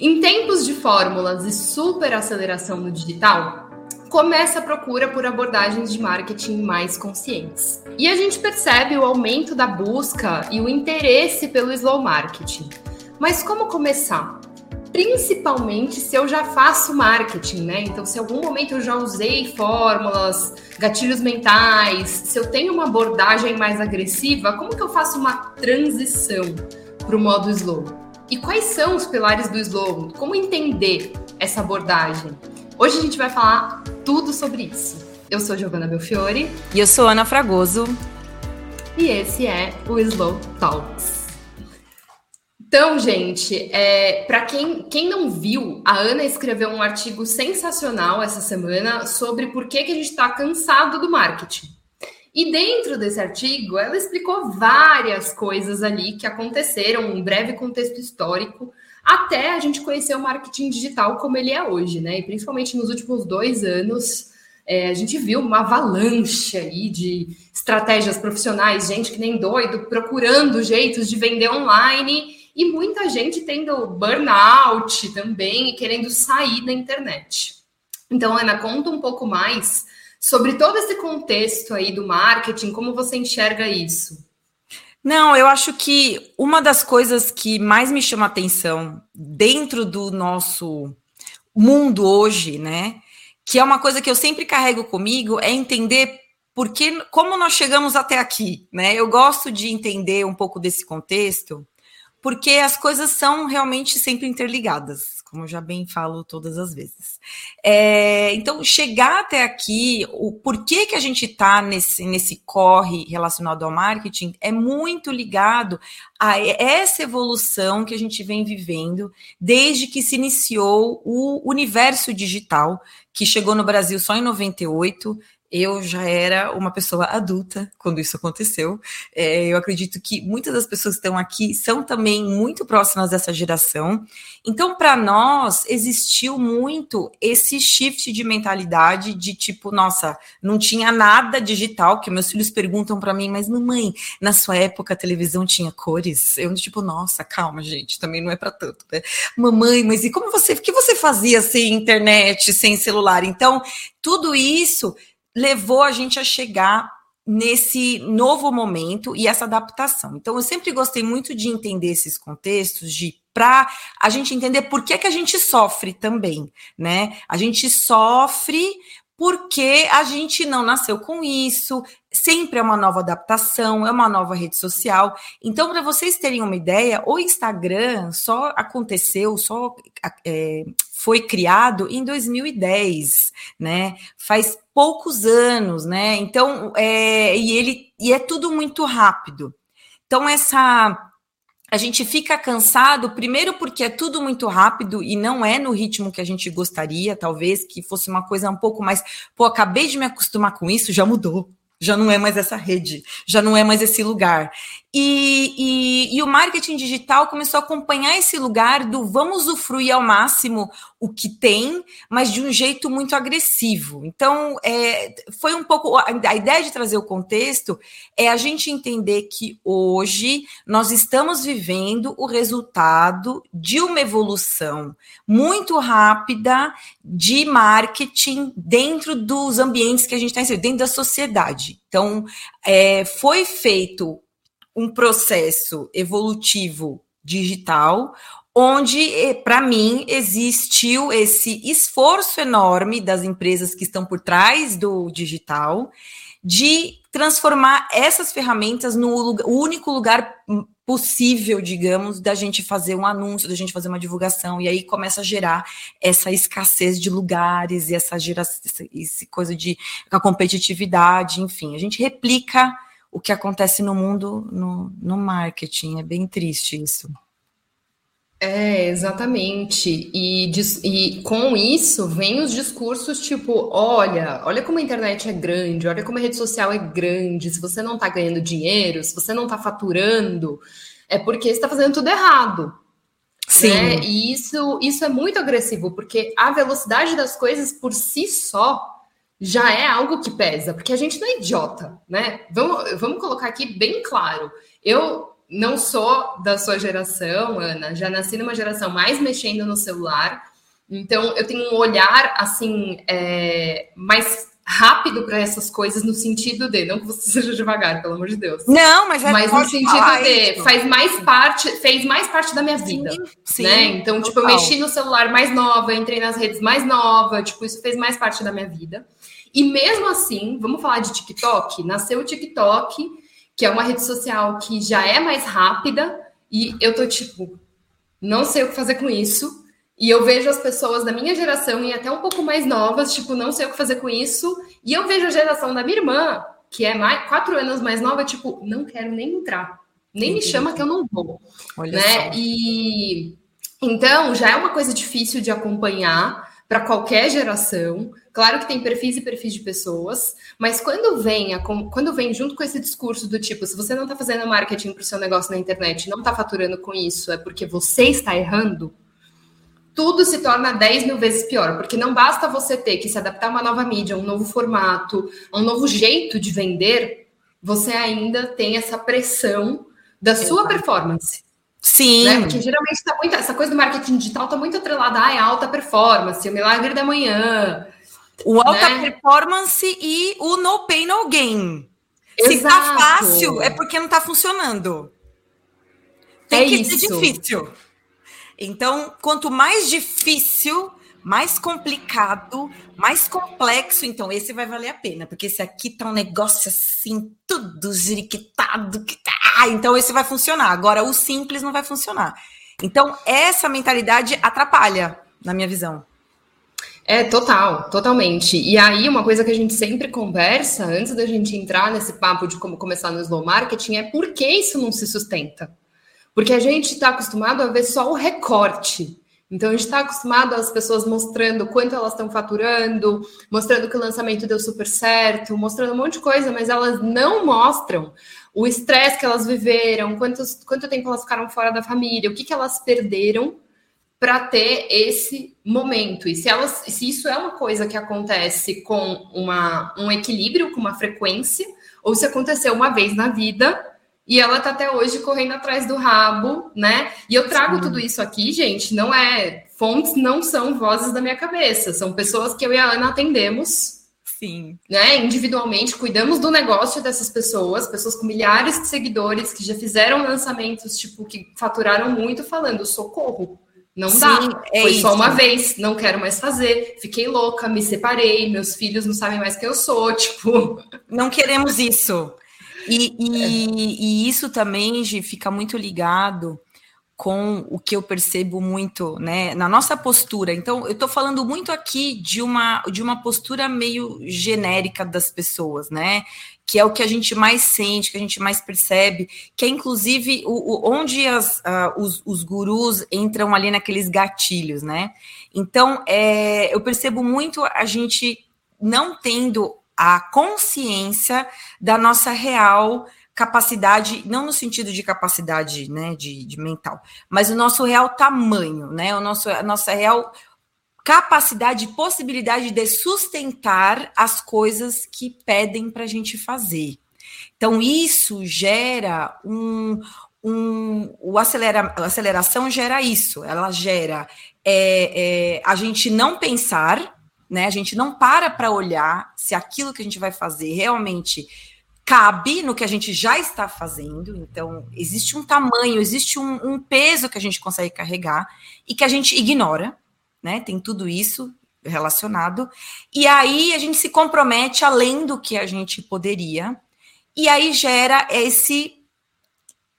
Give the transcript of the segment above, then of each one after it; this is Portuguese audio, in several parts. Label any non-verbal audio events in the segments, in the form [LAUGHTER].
Em tempos de fórmulas e superaceleração no digital, começa a procura por abordagens de marketing mais conscientes. E a gente percebe o aumento da busca e o interesse pelo slow marketing. Mas como começar? Principalmente se eu já faço marketing, né? Então, se em algum momento eu já usei fórmulas, gatilhos mentais, se eu tenho uma abordagem mais agressiva, como que eu faço uma transição para o modo slow? E quais são os pilares do slow? Como entender essa abordagem? Hoje a gente vai falar tudo sobre isso. Eu sou Giovanna Belfiore. E eu sou Ana Fragoso. E esse é o Slow Talks. Então, gente, é, para quem, quem não viu, a Ana escreveu um artigo sensacional essa semana sobre por que, que a gente está cansado do marketing. E dentro desse artigo, ela explicou várias coisas ali que aconteceram, um breve contexto histórico, até a gente conhecer o marketing digital como ele é hoje, né? E principalmente nos últimos dois anos, é, a gente viu uma avalanche aí de estratégias profissionais, gente que nem doido, procurando jeitos de vender online e muita gente tendo burnout também e querendo sair da internet. Então, Ana, conta um pouco mais sobre todo esse contexto aí do marketing, como você enxerga isso? Não, eu acho que uma das coisas que mais me chama atenção dentro do nosso mundo hoje, né, que é uma coisa que eu sempre carrego comigo, é entender porque como nós chegamos até aqui, né? Eu gosto de entender um pouco desse contexto, porque as coisas são realmente sempre interligadas como eu já bem falo todas as vezes. É, então, chegar até aqui, o porquê que a gente está nesse, nesse corre relacionado ao marketing é muito ligado a essa evolução que a gente vem vivendo desde que se iniciou o universo digital, que chegou no Brasil só em 98, eu já era uma pessoa adulta quando isso aconteceu. É, eu acredito que muitas das pessoas que estão aqui são também muito próximas dessa geração. Então, para nós, existiu muito esse shift de mentalidade de tipo, nossa, não tinha nada digital, que meus filhos perguntam para mim, mas mamãe, na sua época a televisão tinha cores? Eu, tipo, nossa, calma, gente, também não é para tanto, né? Mamãe, mas e como você, o que você fazia sem internet, sem celular? Então, tudo isso levou a gente a chegar nesse novo momento e essa adaptação. Então, eu sempre gostei muito de entender esses contextos, de para a gente entender por que, que a gente sofre também, né? A gente sofre porque a gente não nasceu com isso, sempre é uma nova adaptação, é uma nova rede social. Então, para vocês terem uma ideia, o Instagram só aconteceu, só é, foi criado em 2010, né? Faz poucos anos, né? Então, é, e ele e é tudo muito rápido. Então, essa a gente fica cansado, primeiro porque é tudo muito rápido e não é no ritmo que a gente gostaria, talvez que fosse uma coisa um pouco mais. Pô, acabei de me acostumar com isso, já mudou já não é mais essa rede, já não é mais esse lugar. E, e, e, o marketing digital começou a acompanhar esse lugar do vamos usufruir ao máximo o que tem, mas de um jeito muito agressivo. Então, é, foi um pouco. A, a ideia de trazer o contexto é a gente entender que hoje nós estamos vivendo o resultado de uma evolução muito rápida de marketing dentro dos ambientes que a gente está inserido, dentro da sociedade. Então, é, foi feito um processo evolutivo digital, onde, eh, para mim, existiu esse esforço enorme das empresas que estão por trás do digital de transformar essas ferramentas no único lugar possível, digamos, da gente fazer um anúncio, da gente fazer uma divulgação, e aí começa a gerar essa escassez de lugares e essa geração, essa coisa de a competitividade, enfim, a gente replica o que acontece no mundo no, no marketing. É bem triste isso. É, exatamente. E, e, com isso vem os discursos tipo: olha, olha como a internet é grande, olha como a rede social é grande. Se você não está ganhando dinheiro, se você não está faturando, é porque você está fazendo tudo errado. Sim. Né? E isso, isso é muito agressivo, porque a velocidade das coisas por si só já é algo que pesa, porque a gente não é idiota, né? Vamos, vamos colocar aqui bem claro. Eu não sou da sua geração, Ana, já nasci numa geração mais mexendo no celular, então eu tenho um olhar assim é, mais rápido para essas coisas no sentido de, não que você [LAUGHS] seja devagar, pelo amor de Deus. Não, mas é mas no sentido de isso. faz mais parte, fez mais parte da minha vida, sim, sim, né? Então, total. tipo, eu mexi no celular mais nova, entrei nas redes mais nova, tipo, isso fez mais parte da minha vida. E mesmo assim, vamos falar de TikTok, nasceu o TikTok, que é uma rede social que já é mais rápida e eu tô tipo, não sei o que fazer com isso. E eu vejo as pessoas da minha geração e até um pouco mais novas, tipo, não sei o que fazer com isso. E eu vejo a geração da minha irmã, que é mais, quatro anos mais nova, tipo, não quero nem entrar. Nem Entendi. me chama que eu não vou. Olha né? Só. E então já é uma coisa difícil de acompanhar para qualquer geração. Claro que tem perfis e perfis de pessoas, mas quando vem, a, quando vem junto com esse discurso do tipo, se você não está fazendo marketing para o seu negócio na internet, não está faturando com isso, é porque você está errando tudo se torna 10 mil vezes pior, porque não basta você ter que se adaptar a uma nova mídia, a um novo formato, a um novo jeito de vender, você ainda tem essa pressão da Exato. sua performance. Sim. Né? Porque geralmente está muito. Essa coisa do marketing digital está muito atrelada a alta performance, o milagre da manhã. O alta né? performance e o no pain, no gain. Exato. Se tá fácil, é porque não está funcionando. Tem é que isso. ser difícil. Então, quanto mais difícil, mais complicado, mais complexo, então esse vai valer a pena, porque esse aqui tá um negócio assim, tudo ziriquitado, que tá, então esse vai funcionar. Agora, o simples não vai funcionar. Então, essa mentalidade atrapalha, na minha visão. É, total, totalmente. E aí, uma coisa que a gente sempre conversa, antes da gente entrar nesse papo de como começar no slow marketing, é por que isso não se sustenta? Porque a gente está acostumado a ver só o recorte. Então, a gente está acostumado as pessoas mostrando quanto elas estão faturando, mostrando que o lançamento deu super certo, mostrando um monte de coisa, mas elas não mostram o estresse que elas viveram, quantos, quanto tempo elas ficaram fora da família, o que, que elas perderam para ter esse momento. E se, elas, se isso é uma coisa que acontece com uma, um equilíbrio, com uma frequência, ou se aconteceu uma vez na vida, e ela tá até hoje correndo atrás do rabo, né? E eu trago Sim. tudo isso aqui, gente, não é fontes não são vozes da minha cabeça, são pessoas que eu e a Ana atendemos. Sim. Né, individualmente, cuidamos do negócio dessas pessoas, pessoas com milhares de seguidores que já fizeram lançamentos, tipo, que faturaram muito, falando socorro. Não Sim, dá. É Foi isso. só uma vez, não quero mais fazer. Fiquei louca, me separei, meus filhos não sabem mais quem eu sou, [LAUGHS] tipo. Não queremos isso. E, e, e isso também, Gi, fica muito ligado com o que eu percebo muito, né, na nossa postura. Então, eu estou falando muito aqui de uma, de uma postura meio genérica das pessoas, né, que é o que a gente mais sente, que a gente mais percebe, que é inclusive o, o onde as, uh, os, os gurus entram ali naqueles gatilhos, né. Então, é, eu percebo muito a gente não tendo a consciência da nossa real capacidade, não no sentido de capacidade né, de, de mental, mas o nosso real tamanho, né? O nosso, a nossa real capacidade e possibilidade de sustentar as coisas que pedem para a gente fazer. Então, isso gera um. um o acelera, a aceleração gera isso, ela gera é, é, a gente não pensar, né? A gente não para para olhar se aquilo que a gente vai fazer realmente cabe no que a gente já está fazendo. Então, existe um tamanho, existe um, um peso que a gente consegue carregar e que a gente ignora, né? Tem tudo isso relacionado. E aí a gente se compromete além do que a gente poderia. E aí gera esse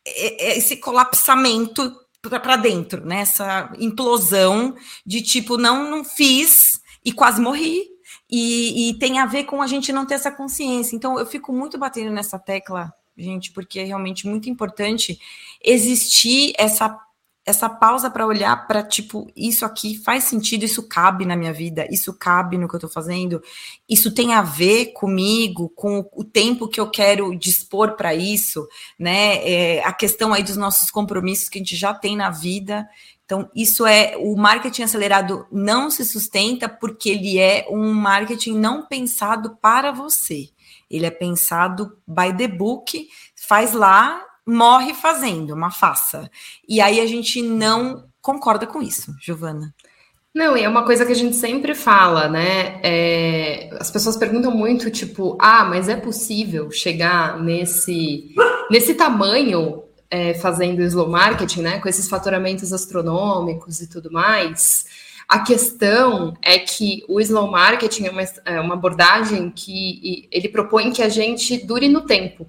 esse colapsamento para dentro, né? Essa implosão de tipo, não, não fiz, e quase morri. E, e, tem a ver com a gente não ter essa consciência. Então, eu fico muito batendo nessa tecla, gente, porque é realmente muito importante existir essa, essa pausa para olhar para, tipo, isso aqui faz sentido, isso cabe na minha vida, isso cabe no que eu estou fazendo, isso tem a ver comigo, com o tempo que eu quero dispor para isso, né? É, a questão aí dos nossos compromissos que a gente já tem na vida. Então, isso é o marketing acelerado não se sustenta porque ele é um marketing não pensado para você. Ele é pensado by the book, faz lá, morre fazendo, uma faça. E aí a gente não concorda com isso, Giovana. Não, e é uma coisa que a gente sempre fala, né? É, as pessoas perguntam muito, tipo, ah, mas é possível chegar nesse, nesse tamanho é, fazendo slow marketing, né? Com esses faturamentos astronômicos e tudo mais. A questão é que o slow marketing é uma, é uma abordagem que ele propõe que a gente dure no tempo,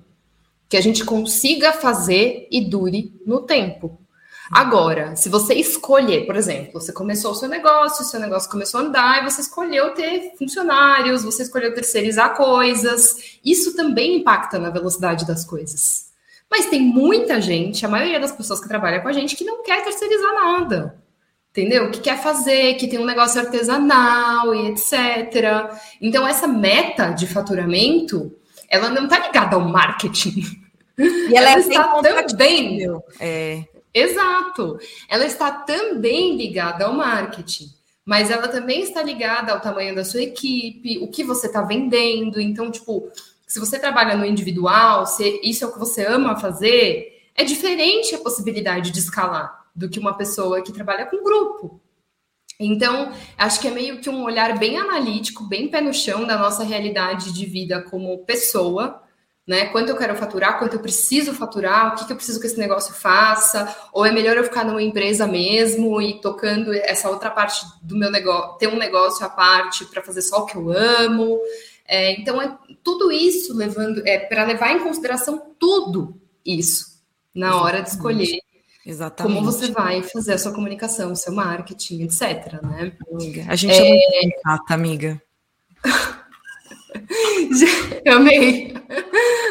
que a gente consiga fazer e dure no tempo. Agora, se você escolher, por exemplo, você começou o seu negócio, o seu negócio começou a andar e você escolheu ter funcionários, você escolheu terceirizar coisas, isso também impacta na velocidade das coisas. Mas tem muita gente, a maioria das pessoas que trabalha com a gente, que não quer terceirizar nada. Entendeu? Que quer fazer, que tem um negócio artesanal e etc. Então, essa meta de faturamento, ela não está ligada ao marketing. E ela, ela é está também. É, Exato. Ela está também ligada ao marketing, mas ela também está ligada ao tamanho da sua equipe, o que você está vendendo. Então, tipo, se você trabalha no individual, se isso é o que você ama fazer, é diferente a possibilidade de escalar do que uma pessoa que trabalha com grupo. Então, acho que é meio que um olhar bem analítico, bem pé no chão da nossa realidade de vida como pessoa né? Quanto eu quero faturar, quanto eu preciso faturar, o que, que eu preciso que esse negócio faça, ou é melhor eu ficar numa empresa mesmo e tocando essa outra parte do meu negócio, ter um negócio à parte para fazer só o que eu amo. É, então, é tudo isso levando, é para levar em consideração tudo isso na hora de escolher Exatamente. como você vai fazer a sua comunicação, o seu marketing, etc. Né? Amiga, a gente é, é muito chata, amiga. [LAUGHS] amei.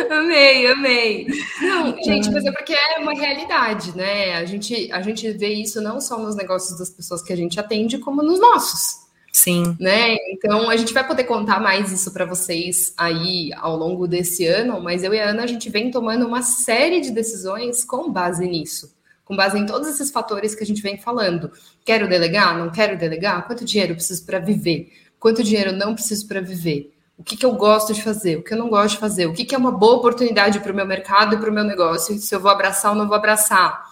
Amei, amei. Não, gente, mas é porque é uma realidade, né? A gente, a gente vê isso não só nos negócios das pessoas que a gente atende, como nos nossos. Sim. Né? Então a gente vai poder contar mais isso para vocês aí ao longo desse ano, mas eu e a Ana a gente vem tomando uma série de decisões com base nisso, com base em todos esses fatores que a gente vem falando. Quero delegar? Não quero delegar? Quanto dinheiro preciso para viver? Quanto dinheiro não preciso para viver? o que, que eu gosto de fazer, o que eu não gosto de fazer, o que, que é uma boa oportunidade para o meu mercado e para o meu negócio, se eu vou abraçar ou não vou abraçar.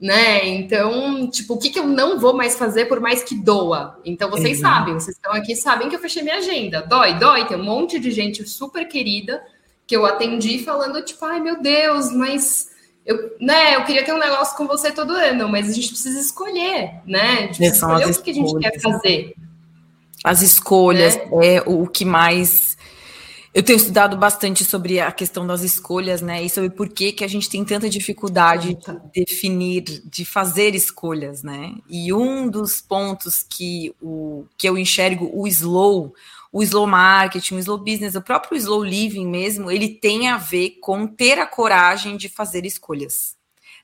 Né? Então, tipo, o que, que eu não vou mais fazer por mais que doa? Então, vocês Exato. sabem, vocês estão aqui, sabem que eu fechei minha agenda. Dói, dói, tem um monte de gente super querida que eu atendi falando, tipo, ai meu Deus, mas eu, né, eu queria ter um negócio com você todo ano, mas a gente precisa escolher, né? A gente precisa escolher o que, que a gente quer fazer as escolhas, é. é o que mais. Eu tenho estudado bastante sobre a questão das escolhas, né? E sobre por que, que a gente tem tanta dificuldade de definir, de fazer escolhas, né? E um dos pontos que, o, que eu enxergo o slow, o slow marketing, o slow business, o próprio slow living mesmo, ele tem a ver com ter a coragem de fazer escolhas.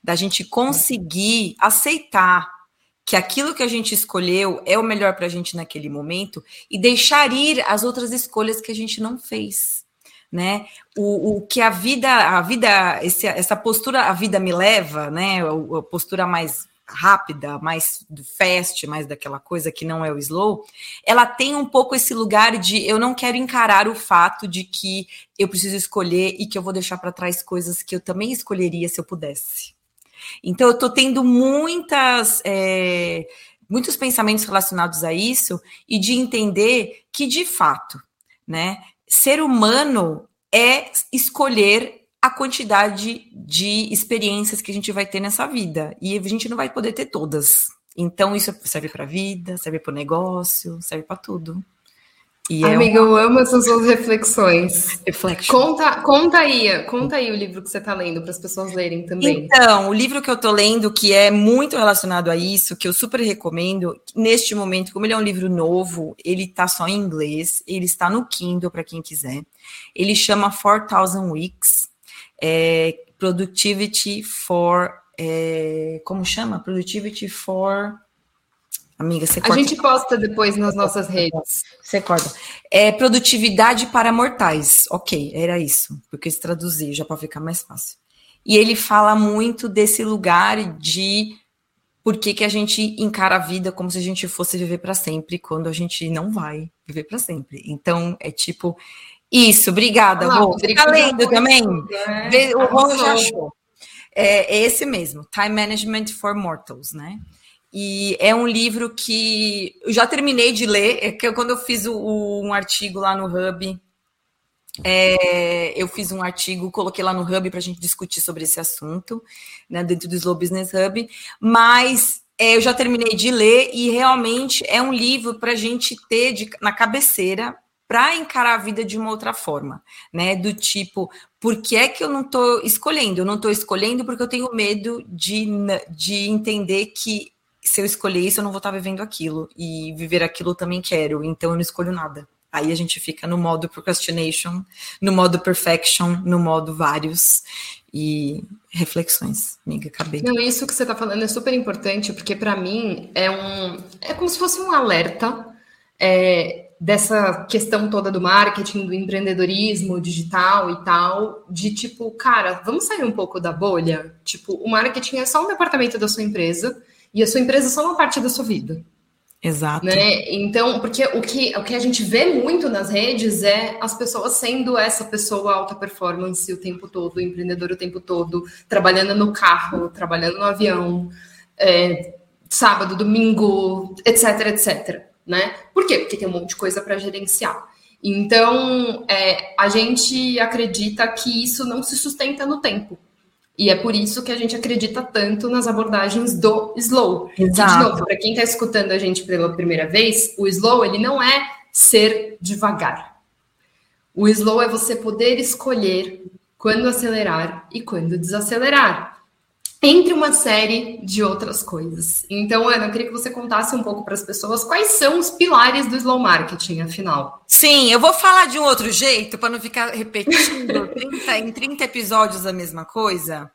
Da gente conseguir aceitar que aquilo que a gente escolheu é o melhor para a gente naquele momento e deixar ir as outras escolhas que a gente não fez, né? O, o que a vida, a vida, esse, essa postura, a vida me leva, né? A, a postura mais rápida, mais do fast, mais daquela coisa que não é o slow, ela tem um pouco esse lugar de eu não quero encarar o fato de que eu preciso escolher e que eu vou deixar para trás coisas que eu também escolheria se eu pudesse. Então, eu estou tendo muitas. É, muitos pensamentos relacionados a isso e de entender que, de fato, né, ser humano é escolher a quantidade de experiências que a gente vai ter nessa vida. E a gente não vai poder ter todas. Então, isso serve para a vida, serve para o negócio, serve para tudo. E é Amiga, é uma... eu amo essas suas reflexões. Reflection. Conta, conta aí, conta aí o livro que você está lendo para as pessoas lerem também. Então, o livro que eu estou lendo, que é muito relacionado a isso, que eu super recomendo, neste momento, como ele é um livro novo, ele está só em inglês, ele está no Kindle para quem quiser. Ele chama 4000 Weeks, é, Productivity for. É, como chama? Productivity for Amiga, você corta. A gente posta depois nas nossas redes. Você corta. É produtividade para mortais. Ok, era isso. Porque eu traduzir já para ficar mais fácil. E ele fala muito desse lugar de por que, que a gente encara a vida como se a gente fosse viver para sempre, quando a gente não vai viver para sempre. Então, é tipo. Isso, obrigada, Rô. Tá lendo também? Né? O Rô já achou. É, é esse mesmo, Time Management for Mortals, né? E é um livro que eu já terminei de ler, é que quando eu fiz o, um artigo lá no Hub, é, eu fiz um artigo, coloquei lá no Hub para a gente discutir sobre esse assunto, né, dentro do Slow Business Hub, mas é, eu já terminei de ler e realmente é um livro para a gente ter de, na cabeceira para encarar a vida de uma outra forma, né? Do tipo, por que é que eu não estou escolhendo? Eu não estou escolhendo porque eu tenho medo de, de entender que se eu escolher isso, eu não vou estar vivendo aquilo. E viver aquilo eu também quero, então eu não escolho nada. Aí a gente fica no modo procrastination, no modo perfection, no modo vários e reflexões. Amiga, acabei. Não, isso que você está falando é super importante, porque para mim é um. É como se fosse um alerta é, dessa questão toda do marketing, do empreendedorismo digital e tal, de tipo, cara, vamos sair um pouco da bolha? Tipo, o marketing é só um departamento da sua empresa e a sua empresa é só uma parte da sua vida. Exato. Né? Então, porque o que, o que a gente vê muito nas redes é as pessoas sendo essa pessoa alta performance o tempo todo, empreendedor o tempo todo, trabalhando no carro, trabalhando no avião, é, sábado, domingo, etc, etc. Né? Por quê? Porque tem um monte de coisa para gerenciar. Então, é, a gente acredita que isso não se sustenta no tempo. E é por isso que a gente acredita tanto nas abordagens do slow. Exato. de novo, para quem está escutando a gente pela primeira vez, o slow ele não é ser devagar. O slow é você poder escolher quando acelerar e quando desacelerar entre uma série de outras coisas. Então, Ana, eu queria que você contasse um pouco para as pessoas quais são os pilares do slow marketing, afinal. Sim, eu vou falar de um outro jeito, para não ficar repetindo [LAUGHS] 30, em 30 episódios a mesma coisa,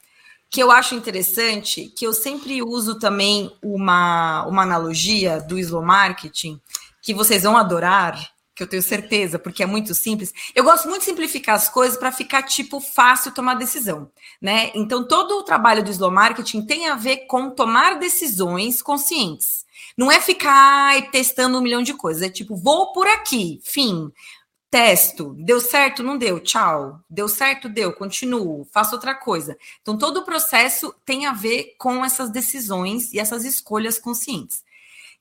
que eu acho interessante, que eu sempre uso também uma, uma analogia do slow marketing, que vocês vão adorar, que eu tenho certeza, porque é muito simples. Eu gosto muito de simplificar as coisas para ficar tipo fácil tomar decisão, né? Então todo o trabalho do slow marketing tem a ver com tomar decisões conscientes. Não é ficar testando um milhão de coisas, é tipo, vou por aqui, fim. Testo, deu certo, não deu, tchau. Deu certo, deu, continuo, faço outra coisa. Então, todo o processo tem a ver com essas decisões e essas escolhas conscientes.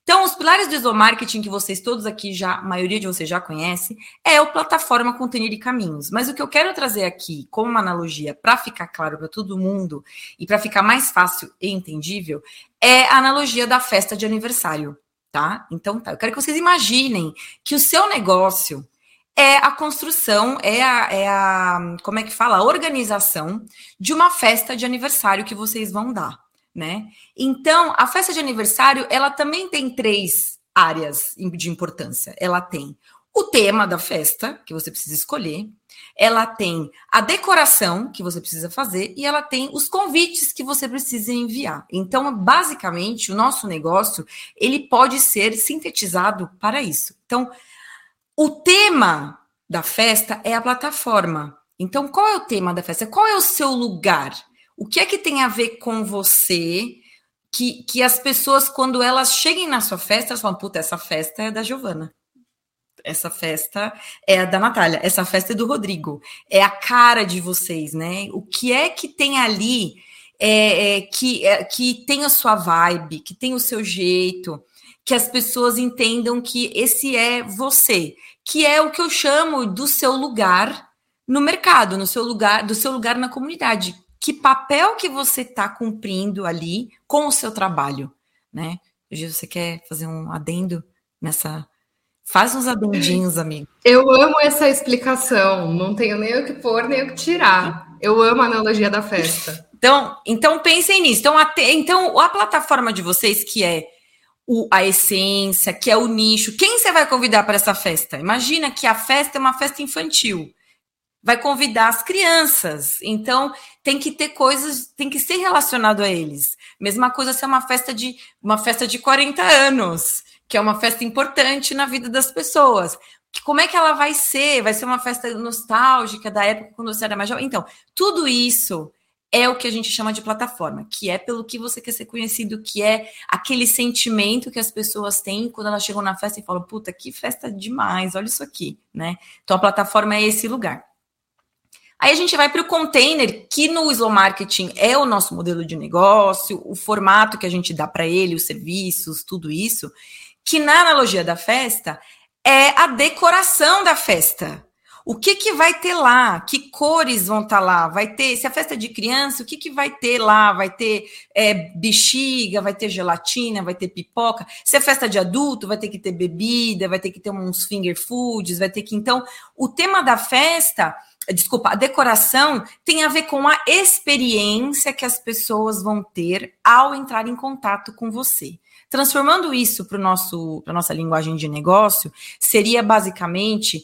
Então, os pilares do exomarketing que vocês todos aqui já, a maioria de vocês já conhece, é o plataforma container e caminhos. Mas o que eu quero trazer aqui como uma analogia para ficar claro para todo mundo e para ficar mais fácil e entendível é a analogia da festa de aniversário, tá? Então, tá, eu quero que vocês imaginem que o seu negócio é a construção, é a, é a como é que fala, a organização de uma festa de aniversário que vocês vão dar né? Então, a festa de aniversário, ela também tem três áreas de importância. Ela tem o tema da festa, que você precisa escolher, ela tem a decoração que você precisa fazer e ela tem os convites que você precisa enviar. Então, basicamente, o nosso negócio, ele pode ser sintetizado para isso. Então, o tema da festa é a plataforma. Então, qual é o tema da festa? Qual é o seu lugar? O que é que tem a ver com você que, que as pessoas, quando elas cheguem na sua festa, elas falam: puta, essa festa é da Giovana. Essa festa é a da Natália, essa festa é do Rodrigo, é a cara de vocês, né? O que é que tem ali é, é, que, é, que tem a sua vibe, que tem o seu jeito, que as pessoas entendam que esse é você, que é o que eu chamo do seu lugar no mercado, no seu lugar, do seu lugar na comunidade que papel que você está cumprindo ali com o seu trabalho, né? Você quer fazer um adendo nessa? Faz uns adendinhos, amigo. Eu amo essa explicação. Não tenho nem o que pôr nem o que tirar. Eu amo a analogia da festa. [LAUGHS] Então, então pensem nisso. Então, a, então, a plataforma de vocês que é o, a essência, que é o nicho, quem você vai convidar para essa festa? Imagina que a festa é uma festa infantil vai convidar as crianças. Então, tem que ter coisas, tem que ser relacionado a eles. Mesma coisa se é uma festa de uma festa de 40 anos, que é uma festa importante na vida das pessoas. Como é que ela vai ser? Vai ser uma festa nostálgica da época quando você era mais jovem? Então, tudo isso é o que a gente chama de plataforma, que é pelo que você quer ser conhecido, que é aquele sentimento que as pessoas têm quando elas chegam na festa e falam: "Puta, que festa demais, olha isso aqui", né? Então a plataforma é esse lugar. Aí a gente vai para o container, que no slow marketing é o nosso modelo de negócio, o formato que a gente dá para ele, os serviços, tudo isso, que na analogia da festa é a decoração da festa. O que, que vai ter lá? Que cores vão estar tá lá? Vai ter, se a festa é de criança, o que, que vai ter lá? Vai ter é, bexiga, vai ter gelatina, vai ter pipoca. Se é festa de adulto, vai ter que ter bebida, vai ter que ter uns finger foods, vai ter que. Então, o tema da festa, desculpa, a decoração tem a ver com a experiência que as pessoas vão ter ao entrar em contato com você. Transformando isso para a nossa linguagem de negócio, seria basicamente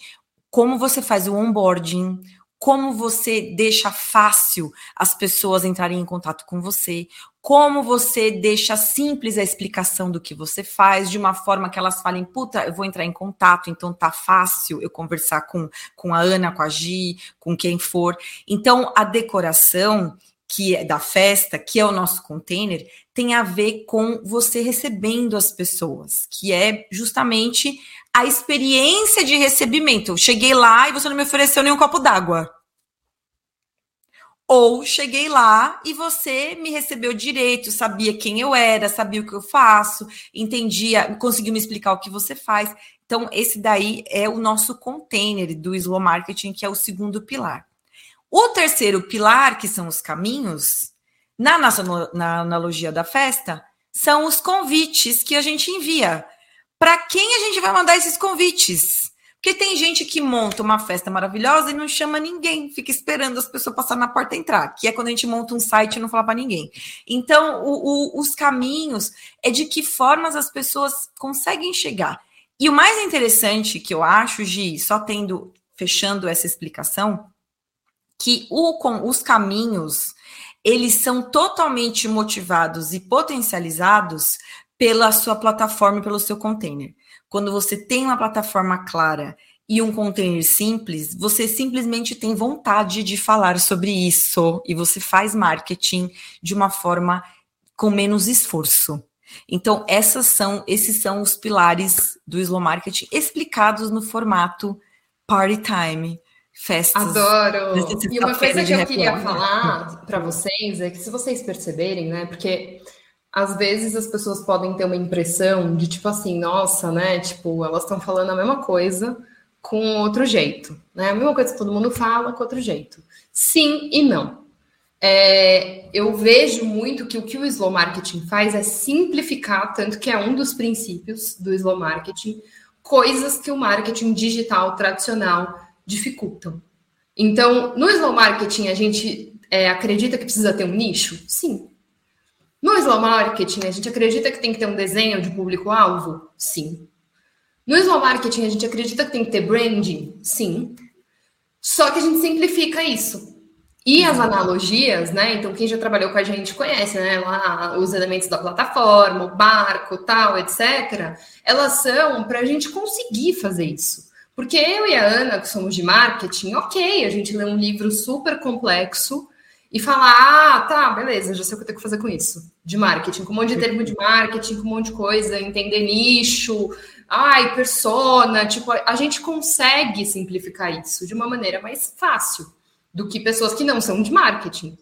como você faz o onboarding, como você deixa fácil as pessoas entrarem em contato com você, como você deixa simples a explicação do que você faz, de uma forma que elas falem, puta, eu vou entrar em contato, então tá fácil eu conversar com, com a Ana, com a Gi, com quem for. Então, a decoração que é da festa, que é o nosso container, tem a ver com você recebendo as pessoas, que é justamente a experiência de recebimento. Eu cheguei lá e você não me ofereceu nenhum copo d'água. Ou cheguei lá e você me recebeu direito, sabia quem eu era, sabia o que eu faço, entendia, conseguiu me explicar o que você faz. Então, esse daí é o nosso container do slow marketing, que é o segundo pilar. O terceiro pilar, que são os caminhos, na nossa na analogia da festa, são os convites que a gente envia. Para quem a gente vai mandar esses convites? Porque tem gente que monta uma festa maravilhosa e não chama ninguém, fica esperando as pessoas passar na porta entrar, que é quando a gente monta um site e não fala para ninguém. Então, o, o, os caminhos é de que formas as pessoas conseguem chegar. E o mais interessante que eu acho, Gi, só tendo, fechando essa explicação, que o, com, os caminhos eles são totalmente motivados e potencializados pela sua plataforma e pelo seu container. Quando você tem uma plataforma clara e um container simples, você simplesmente tem vontade de falar sobre isso e você faz marketing de uma forma com menos esforço. Então, essas são, esses são os pilares do slow marketing explicados no formato party time, festas. Adoro. E uma coisa que eu queria falar para vocês é que se vocês perceberem, né, porque às vezes as pessoas podem ter uma impressão de tipo assim, nossa, né? Tipo, elas estão falando a mesma coisa com outro jeito, né? A mesma coisa que todo mundo fala com outro jeito. Sim e não. É, eu vejo muito que o que o slow marketing faz é simplificar, tanto que é um dos princípios do slow marketing, coisas que o marketing digital tradicional dificultam. Então, no slow marketing, a gente é, acredita que precisa ter um nicho? Sim, no slow marketing, a gente acredita que tem que ter um desenho de público-alvo? Sim. No slow marketing, a gente acredita que tem que ter branding? Sim. Só que a gente simplifica isso. E as analogias, né? Então, quem já trabalhou com a gente conhece, né? Lá os elementos da plataforma, o barco, tal, etc. Elas são para a gente conseguir fazer isso. Porque eu e a Ana, que somos de marketing, ok, a gente lê um livro super complexo e falar, ah, tá, beleza, já sei o que eu tenho que fazer com isso. De marketing, com um monte de termo de marketing, com um monte de coisa, entender nicho, ai, persona, tipo, a gente consegue simplificar isso de uma maneira mais fácil do que pessoas que não são de marketing.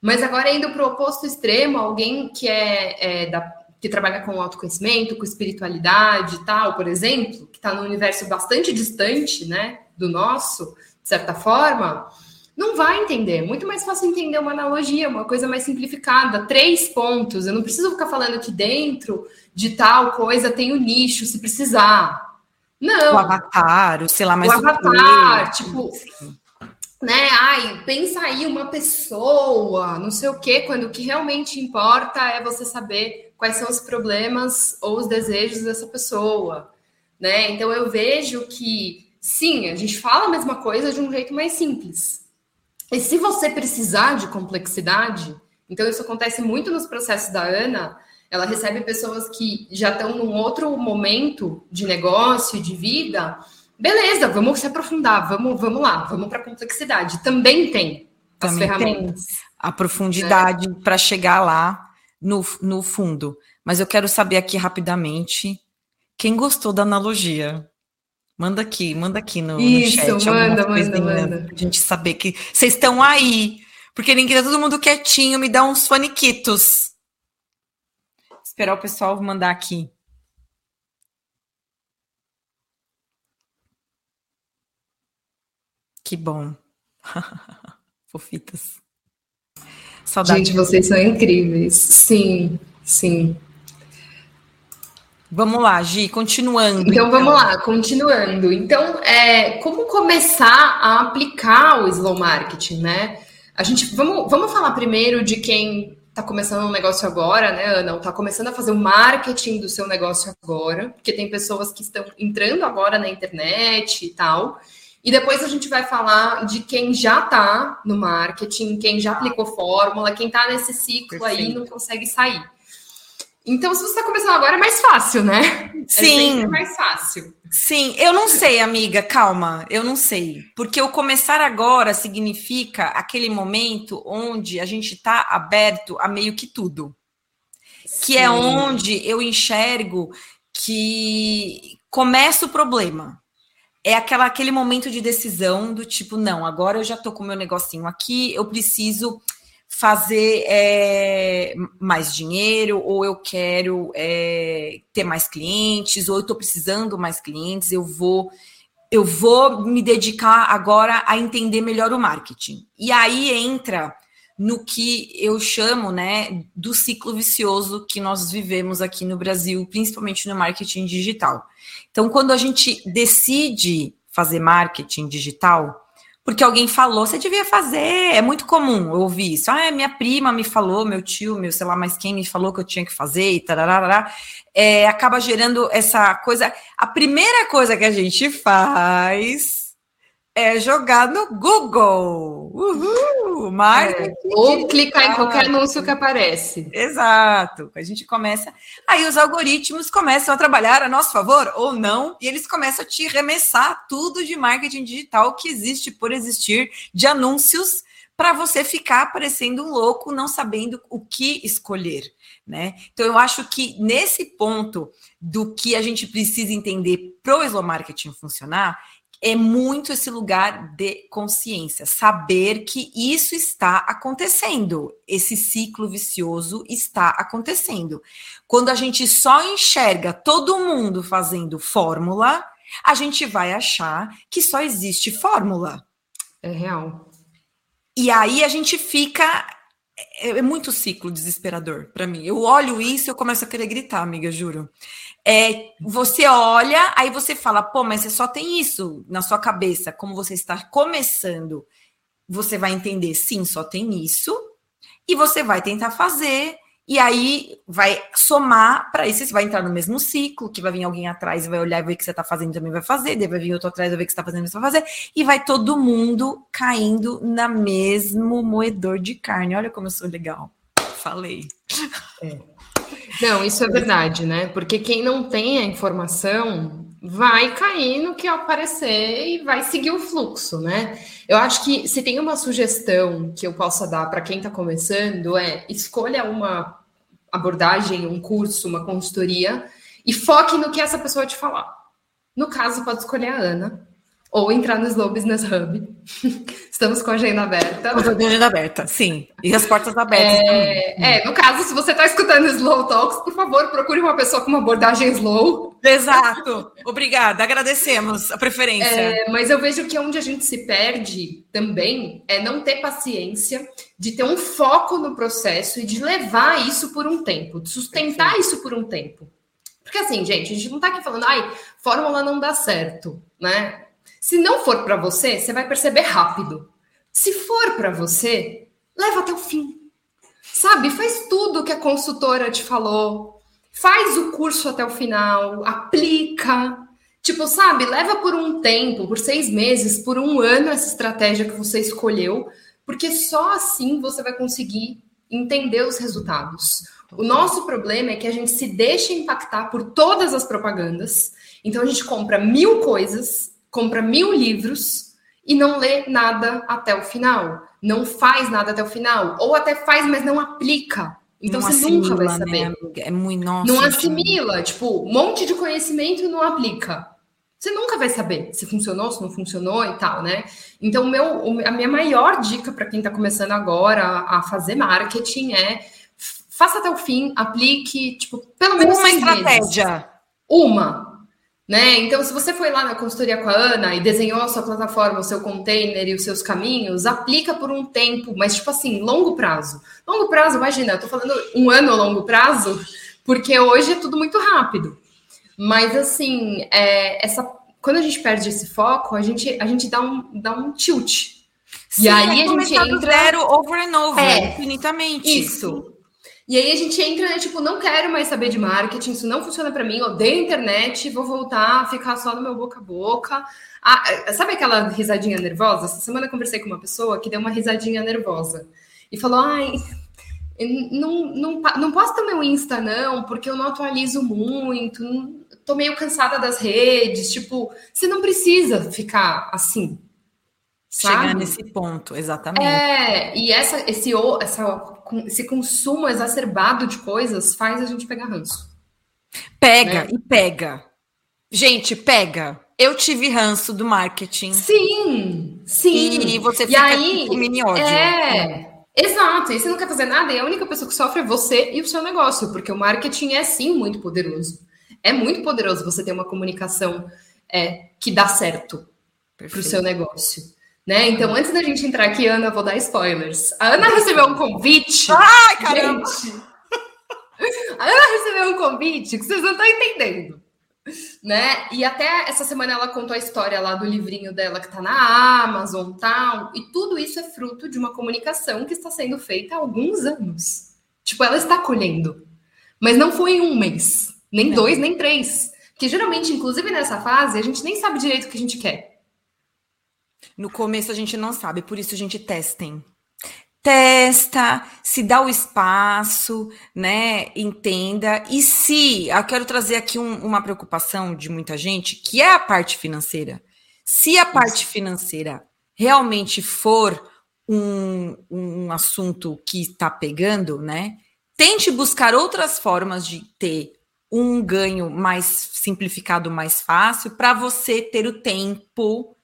Mas agora indo para o oposto extremo, alguém que é, é da, que trabalha com autoconhecimento, com espiritualidade e tal, por exemplo, que está num universo bastante distante, né, do nosso, de certa forma, não vai entender. Muito mais fácil entender uma analogia, uma coisa mais simplificada. Três pontos. Eu não preciso ficar falando que dentro de tal coisa tem o um nicho, se precisar. Não. O avatar, o sei lá, mais o avatar, tipo, né? Ai, pensa aí uma pessoa, não sei o quê, quando o que realmente importa é você saber quais são os problemas ou os desejos dessa pessoa, né? Então eu vejo que sim, a gente fala a mesma coisa de um jeito mais simples. E se você precisar de complexidade, então isso acontece muito nos processos da Ana, ela recebe pessoas que já estão num outro momento de negócio, de vida. Beleza, vamos se aprofundar, vamos, vamos lá, vamos para a complexidade. Também tem as Também ferramentas. Tem a profundidade né? para chegar lá no, no fundo. Mas eu quero saber aqui rapidamente quem gostou da analogia. Manda aqui, manda aqui no, Isso, no chat. manda, manda, manda. Pra gente saber que vocês estão aí. Porque ninguém tá todo mundo quietinho, me dá uns faniquitos. Esperar o pessoal mandar aqui. Que bom. [LAUGHS] Fofitas. Saudade. Gente, vocês são incríveis. Sim, sim. Vamos lá, Gi, continuando. Então, então. vamos lá, continuando. Então, é, como começar a aplicar o slow marketing, né? A gente vamos, vamos falar primeiro de quem está começando um negócio agora, né, Ana? Está começando a fazer o marketing do seu negócio agora, porque tem pessoas que estão entrando agora na internet e tal. E depois a gente vai falar de quem já está no marketing, quem já aplicou fórmula, quem está nesse ciclo Perfeito. aí e não consegue sair. Então, se você está começando agora, é mais fácil, né? É Sim. É mais fácil. Sim, eu não sei, amiga, calma, eu não sei. Porque o começar agora significa aquele momento onde a gente está aberto a meio que tudo. Sim. Que é onde eu enxergo que começa o problema. É aquela, aquele momento de decisão do tipo, não, agora eu já tô com meu negocinho aqui, eu preciso fazer é, mais dinheiro, ou eu quero é, ter mais clientes, ou eu estou precisando mais clientes, eu vou eu vou me dedicar agora a entender melhor o marketing. E aí entra no que eu chamo, né, do ciclo vicioso que nós vivemos aqui no Brasil, principalmente no marketing digital. Então, quando a gente decide fazer marketing digital, porque alguém falou, você devia fazer. É muito comum eu ouvir isso. Ah, minha prima me falou, meu tio, meu sei lá mais quem me falou que eu tinha que fazer e tarará. É, acaba gerando essa coisa. A primeira coisa que a gente faz é jogar no Google. Uhul! É, ou clicar em qualquer anúncio que aparece. Exato. A gente começa. Aí os algoritmos começam a trabalhar a nosso favor ou não, e eles começam a te remessar tudo de marketing digital que existe por existir, de anúncios, para você ficar parecendo um louco, não sabendo o que escolher. Né? Então, eu acho que nesse ponto do que a gente precisa entender para o slow marketing funcionar, é muito esse lugar de consciência, saber que isso está acontecendo, esse ciclo vicioso está acontecendo. Quando a gente só enxerga todo mundo fazendo fórmula, a gente vai achar que só existe fórmula. É real. E aí a gente fica é, é muito ciclo desesperador para mim. Eu olho isso e eu começo a querer gritar, amiga, juro. É, você olha, aí você fala, pô, mas você só tem isso na sua cabeça, como você está começando, você vai entender, sim, só tem isso, e você vai tentar fazer, e aí vai somar para isso, você vai entrar no mesmo ciclo, que vai vir alguém atrás e vai olhar e ver o que você está fazendo também vai fazer, daí vai vir outro atrás e ver o que você está fazendo você vai fazer, e vai todo mundo caindo na mesmo moedor de carne. Olha como eu sou legal. Falei. É. Não, isso é verdade, né? Porque quem não tem a informação vai cair no que aparecer e vai seguir o fluxo, né? Eu acho que se tem uma sugestão que eu possa dar para quem está começando é escolha uma abordagem, um curso, uma consultoria e foque no que essa pessoa te falar. No caso, pode escolher a Ana, ou entrar no Slow Business Hub. [LAUGHS] Estamos com a agenda aberta. Com a agenda aberta, sim. E as portas abertas. É, é no caso, se você está escutando Slow Talks, por favor, procure uma pessoa com uma abordagem slow. Exato. Obrigada, agradecemos a preferência. É, mas eu vejo que onde a gente se perde também é não ter paciência, de ter um foco no processo e de levar isso por um tempo, de sustentar Perfeito. isso por um tempo. Porque assim, gente, a gente não está aqui falando, ai, fórmula não dá certo, né? Se não for para você, você vai perceber rápido. Se for para você, leva até o fim. Sabe? Faz tudo que a consultora te falou. Faz o curso até o final, aplica. Tipo, sabe? Leva por um tempo, por seis meses, por um ano essa estratégia que você escolheu, porque só assim você vai conseguir entender os resultados. O nosso problema é que a gente se deixa impactar por todas as propagandas. Então a gente compra mil coisas compra mil livros e não lê nada até o final. Não faz nada até o final. Ou até faz, mas não aplica. Então não você assimila, nunca vai saber. Né? É muito nossa. Não assimila, tipo, um monte de conhecimento e não aplica. Você nunca vai saber se funcionou, se não funcionou e tal, né? Então, meu, a minha maior dica para quem está começando agora a fazer marketing é faça até o fim, aplique, tipo, pelo menos uma estratégia. Meses. Uma, né? Então, se você foi lá na consultoria com a Ana e desenhou a sua plataforma, o seu container e os seus caminhos, aplica por um tempo, mas tipo assim, longo prazo. Longo prazo, imagina, eu tô falando um ano a longo prazo, porque hoje é tudo muito rápido. Mas assim, é, essa, quando a gente perde esse foco, a gente, a gente dá um, dá um tilt. Sim, e aí é a gente entra... zero over and over, é, infinitamente. Isso. E aí a gente entra, né, tipo, não quero mais saber de marketing, isso não funciona para mim, odeio internet, vou voltar a ficar só no meu boca a boca. Ah, é, sabe aquela risadinha nervosa? Essa semana eu conversei com uma pessoa que deu uma risadinha nervosa e falou: ai, não, não, não posta meu Insta, não, porque eu não atualizo muito, tô meio cansada das redes. Tipo, você não precisa ficar assim. Sabe? Chegar nesse ponto, exatamente. É, e essa, esse, essa, esse consumo exacerbado de coisas faz a gente pegar ranço. Pega né? e pega. Gente, pega. Eu tive ranço do marketing. Sim, sim. E você fica e aí, com mini ódio. É, exato. E você não quer fazer nada, e a única pessoa que sofre é você e o seu negócio, porque o marketing é sim muito poderoso. É muito poderoso você ter uma comunicação é, que dá certo para o seu negócio. Né? Então, antes da gente entrar aqui, Ana, vou dar spoilers. A Ana recebeu um convite. Ai, caramba! Gente, a Ana recebeu um convite que vocês não estão entendendo. Né? E até essa semana ela contou a história lá do livrinho dela que está na Amazon tal. E tudo isso é fruto de uma comunicação que está sendo feita há alguns anos. Tipo, ela está colhendo. Mas não foi em um mês, nem dois, nem três. Que geralmente, inclusive nessa fase, a gente nem sabe direito o que a gente quer. No começo a gente não sabe, por isso a gente testem. Testa, se dá o espaço, né? Entenda. E se, eu quero trazer aqui um, uma preocupação de muita gente, que é a parte financeira. Se a parte financeira realmente for um, um assunto que está pegando, né? Tente buscar outras formas de ter um ganho mais simplificado, mais fácil, para você ter o tempo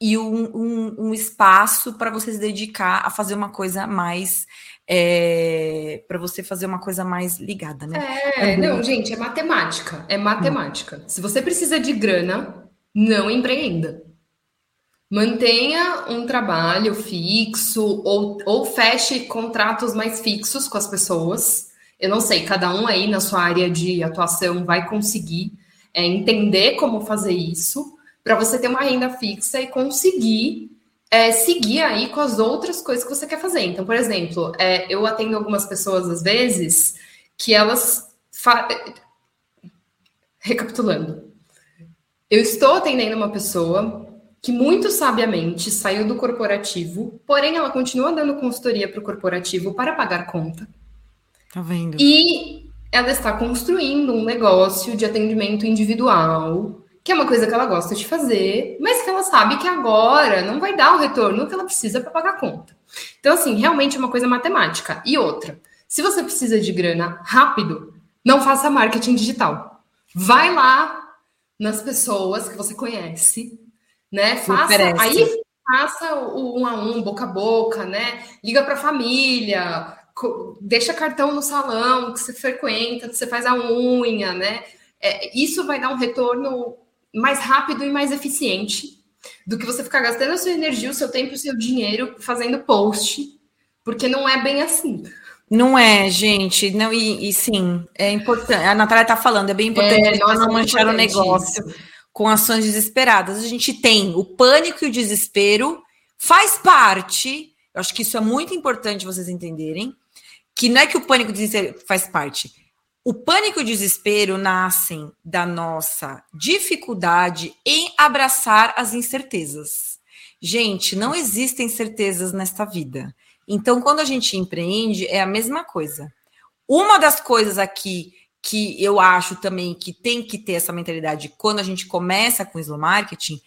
e um, um, um espaço para você se dedicar a fazer uma coisa mais é, para você fazer uma coisa mais ligada, né? É, não, gente, é matemática, é matemática. Se você precisa de grana, não empreenda. Mantenha um trabalho fixo ou, ou feche contratos mais fixos com as pessoas. Eu não sei, cada um aí na sua área de atuação vai conseguir é, entender como fazer isso para você ter uma renda fixa e conseguir é, seguir aí com as outras coisas que você quer fazer. Então, por exemplo, é, eu atendo algumas pessoas às vezes que elas. Fa... Recapitulando, eu estou atendendo uma pessoa que muito sabiamente saiu do corporativo, porém ela continua dando consultoria para o corporativo para pagar conta. Tá vendo? E ela está construindo um negócio de atendimento individual que é uma coisa que ela gosta de fazer, mas que ela sabe que agora não vai dar o retorno que ela precisa para pagar a conta. Então, assim, realmente é uma coisa matemática. E outra, se você precisa de grana rápido, não faça marketing digital. Vai lá nas pessoas que você conhece, né? Faça, aí faça o um a um, boca a boca, né? Liga para a família, deixa cartão no salão que você frequenta, que você faz a unha, né? É, isso vai dar um retorno mais rápido e mais eficiente do que você ficar gastando a sua energia, o seu tempo e o seu dinheiro fazendo post, porque não é bem assim. Não é, gente. Não, e, e sim, é importante. A Natália está falando, é bem importante é, nós não manchar o negócio isso. com ações desesperadas. A gente tem o pânico e o desespero, faz parte. Eu acho que isso é muito importante vocês entenderem. Que não é que o pânico e o desespero faz parte o pânico e o desespero nascem da nossa dificuldade em abraçar as incertezas. Gente, não existem certezas nesta vida. Então, quando a gente empreende, é a mesma coisa. Uma das coisas aqui que eu acho também que tem que ter essa mentalidade quando a gente começa com slow marketing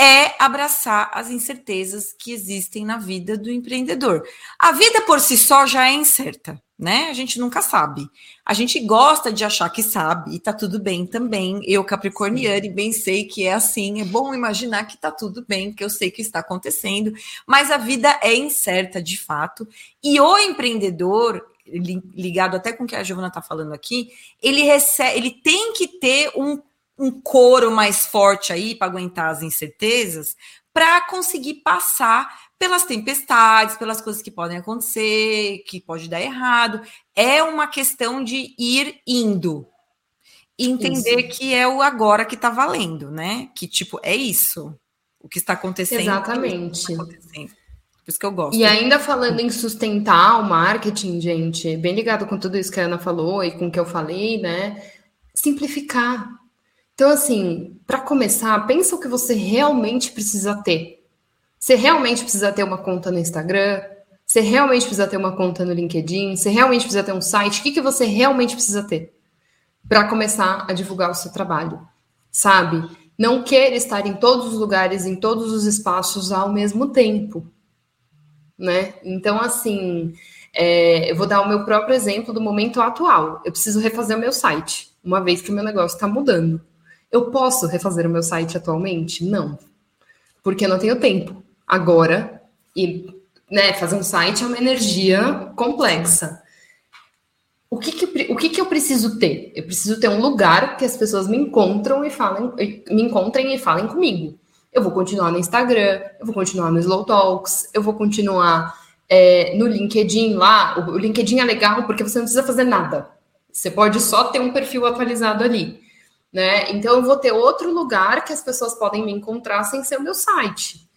é abraçar as incertezas que existem na vida do empreendedor. A vida por si só já é incerta, né? A gente nunca sabe. A gente gosta de achar que sabe e tá tudo bem também. Eu, Capricorniana, bem sei que é assim. É bom imaginar que tá tudo bem, que eu sei que está acontecendo, mas a vida é incerta de fato. E o empreendedor, ligado até com o que a Giovana está falando aqui, ele recebe, ele tem que ter um um coro mais forte aí para aguentar as incertezas, para conseguir passar pelas tempestades, pelas coisas que podem acontecer, que pode dar errado. É uma questão de ir indo. Entender isso. que é o agora que está valendo, né? Que, tipo, é isso. O que está acontecendo. Exatamente. Tá acontecendo. Por isso que eu gosto. E ainda falando em sustentar o marketing, gente, bem ligado com tudo isso que a Ana falou e com o que eu falei, né? Simplificar. Então, assim, para começar, pensa o que você realmente precisa ter. Você realmente precisa ter uma conta no Instagram? Você realmente precisa ter uma conta no LinkedIn? Você realmente precisa ter um site? O que, que você realmente precisa ter para começar a divulgar o seu trabalho? Sabe? Não queira estar em todos os lugares, em todos os espaços ao mesmo tempo. Né? Então, assim, é, eu vou dar o meu próprio exemplo do momento atual. Eu preciso refazer o meu site, uma vez que o meu negócio está mudando. Eu posso refazer o meu site atualmente? Não, porque eu não tenho tempo agora e né, fazer um site é uma energia complexa. O que, que, o que, que eu preciso ter? Eu preciso ter um lugar que as pessoas me encontram e falem, me encontrem e falem comigo. Eu vou continuar no Instagram, eu vou continuar no Slow Talks, eu vou continuar é, no LinkedIn lá. O LinkedIn é legal porque você não precisa fazer nada. Você pode só ter um perfil atualizado ali né? Então eu vou ter outro lugar que as pessoas podem me encontrar sem ser o meu site.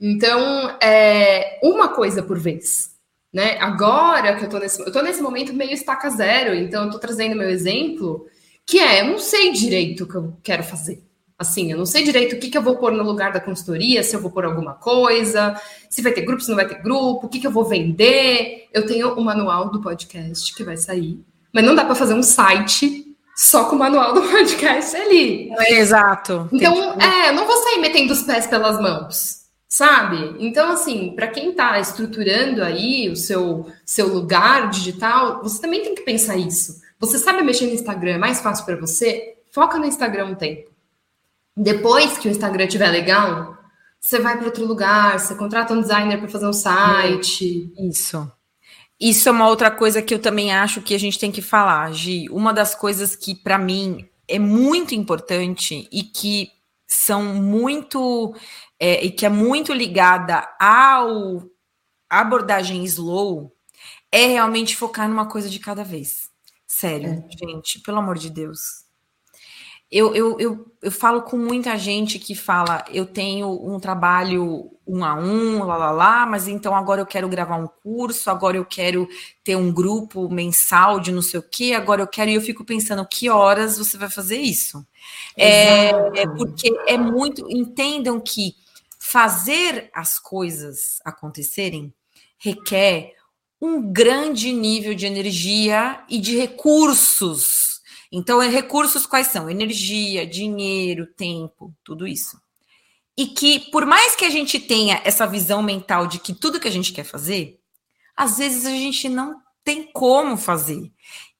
Então, é uma coisa por vez. Né? Agora que eu tô nesse, eu tô nesse momento meio estaca zero, então eu tô trazendo meu exemplo, que é, eu não sei direito o que eu quero fazer. Assim, eu não sei direito o que, que eu vou pôr no lugar da consultoria, se eu vou pôr alguma coisa, se vai ter grupo, se não vai ter grupo, o que, que eu vou vender. Eu tenho o manual do podcast que vai sair, mas não dá para fazer um site só com o manual do [LAUGHS] podcast ali. exato. Então, é, não vou sair metendo os pés pelas mãos, sabe? Então, assim, para quem está estruturando aí o seu, seu lugar digital, você também tem que pensar isso. Você sabe mexer no Instagram, é mais fácil para você? Foca no Instagram um tempo. Depois que o Instagram estiver legal, você vai para outro lugar, você contrata um designer para fazer um site. Isso. Isso é uma outra coisa que eu também acho que a gente tem que falar, Gi. Uma das coisas que, para mim, é muito importante e que são muito. É, e que é muito ligada ao abordagem slow é realmente focar numa coisa de cada vez. Sério, é. gente, pelo amor de Deus eu, eu, eu, eu falo com muita gente que fala, eu tenho um trabalho um a um, lá, lá, lá, mas então agora eu quero gravar um curso, agora eu quero ter um grupo mensal de não sei o que, agora eu quero, e eu fico pensando, que horas você vai fazer isso? É, é, porque é muito, entendam que fazer as coisas acontecerem requer um grande nível de energia e de recursos então, é recursos quais são? Energia, dinheiro, tempo, tudo isso. E que, por mais que a gente tenha essa visão mental de que tudo que a gente quer fazer, às vezes a gente não tem como fazer.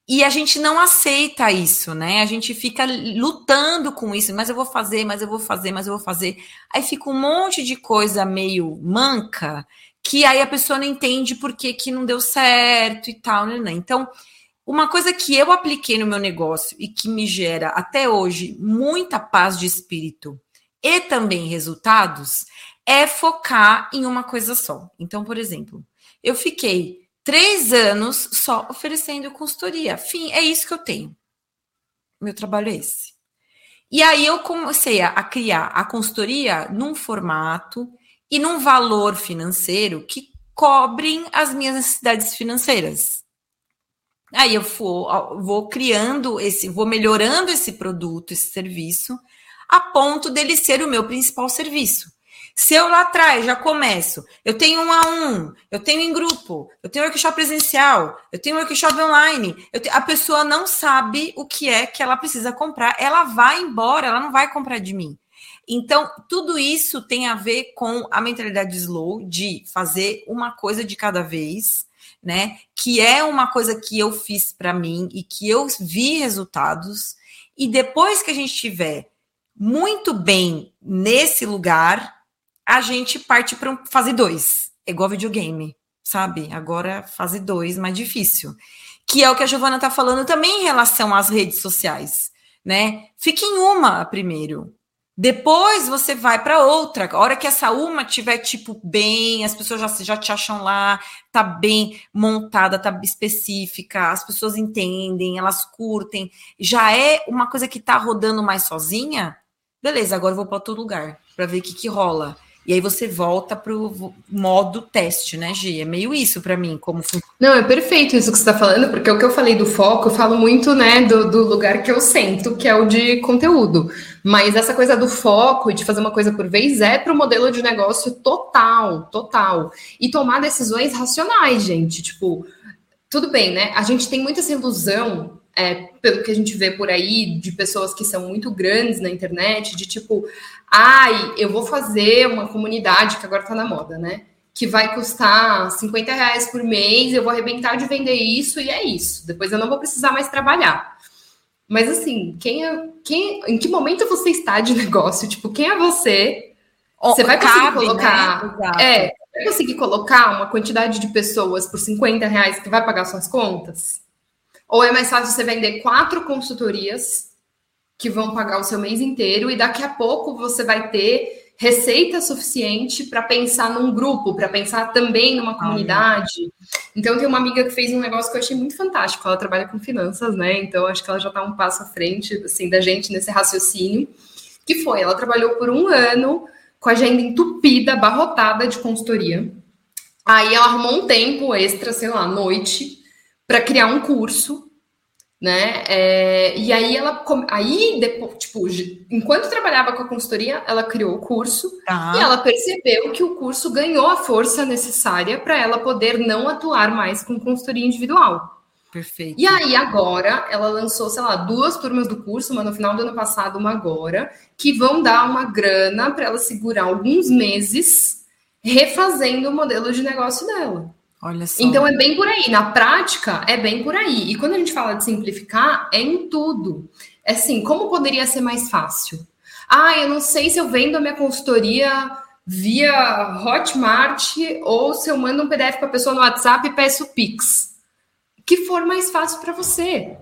E a gente não aceita isso, né? A gente fica lutando com isso, mas eu vou fazer, mas eu vou fazer, mas eu vou fazer. Aí fica um monte de coisa meio manca, que aí a pessoa não entende por que, que não deu certo e tal, né? Então, uma coisa que eu apliquei no meu negócio e que me gera até hoje muita paz de espírito e também resultados é focar em uma coisa só. Então, por exemplo, eu fiquei três anos só oferecendo consultoria. Fim, é isso que eu tenho. Meu trabalho é esse. E aí eu comecei a, criar a consultoria num formato e num valor financeiro que cobrem as minhas necessidades financeiras. Aí eu vou, vou criando esse, vou melhorando esse produto, esse serviço, a ponto dele ser o meu principal serviço. Se eu lá atrás já começo, eu tenho um a um, eu tenho em grupo, eu tenho workshop presencial, eu tenho workshop online, te, a pessoa não sabe o que é que ela precisa comprar, ela vai embora, ela não vai comprar de mim. Então, tudo isso tem a ver com a mentalidade slow de fazer uma coisa de cada vez, né? Que é uma coisa que eu fiz para mim e que eu vi resultados. E depois que a gente estiver muito bem nesse lugar, a gente parte para fase 2. É igual videogame, sabe? Agora fase 2, mais difícil. Que é o que a Giovana está falando também em relação às redes sociais, né? Fique em uma primeiro. Depois você vai para outra. A hora que essa uma tiver tipo bem, as pessoas já, já te acham lá, tá bem montada, tá específica, as pessoas entendem, elas curtem, já é uma coisa que tá rodando mais sozinha. Beleza, agora eu vou para outro lugar para ver o que, que rola. E aí você volta para o modo teste, né, Gi? É meio isso para mim, como Não, é perfeito isso que você está falando, porque o que eu falei do foco, eu falo muito, né, do, do lugar que eu sento, que é o de conteúdo. Mas essa coisa do foco e de fazer uma coisa por vez é para o modelo de negócio total, total. E tomar decisões racionais, gente. Tipo, tudo bem, né? A gente tem muita essa ilusão é, pelo que a gente vê por aí, de pessoas que são muito grandes na internet, de tipo, ai, eu vou fazer uma comunidade que agora tá na moda, né? Que vai custar 50 reais por mês, eu vou arrebentar de vender isso e é isso. Depois eu não vou precisar mais trabalhar. Mas assim, quem é, quem, em que momento você está de [LAUGHS] negócio? Tipo, quem é você? Você vai conseguir Cabe, né? colocar. Né? É, vai conseguir colocar uma quantidade de pessoas por 50 reais que vai pagar suas contas? Ou é mais fácil você vender quatro consultorias que vão pagar o seu mês inteiro e daqui a pouco você vai ter receita suficiente para pensar num grupo, para pensar também numa comunidade. Então, tem uma amiga que fez um negócio que eu achei muito fantástico. Ela trabalha com finanças, né? Então, acho que ela já está um passo à frente assim, da gente nesse raciocínio. Que foi, ela trabalhou por um ano com a agenda entupida, abarrotada de consultoria. Aí ela arrumou um tempo extra, sei lá, noite, para criar um curso, né? É, e aí ela, aí depois, tipo, enquanto trabalhava com a consultoria, ela criou o curso tá. e ela percebeu que o curso ganhou a força necessária para ela poder não atuar mais com consultoria individual. Perfeito. E aí, agora, ela lançou, sei lá, duas turmas do curso, uma no final do ano passado, uma agora, que vão dar uma grana para ela segurar alguns meses refazendo o modelo de negócio dela. Olha só. Então é bem por aí. Na prática, é bem por aí. E quando a gente fala de simplificar, é em tudo. É assim, como poderia ser mais fácil? Ah, eu não sei se eu vendo a minha consultoria via Hotmart ou se eu mando um PDF para a pessoa no WhatsApp e peço Pix. Que for mais fácil para você.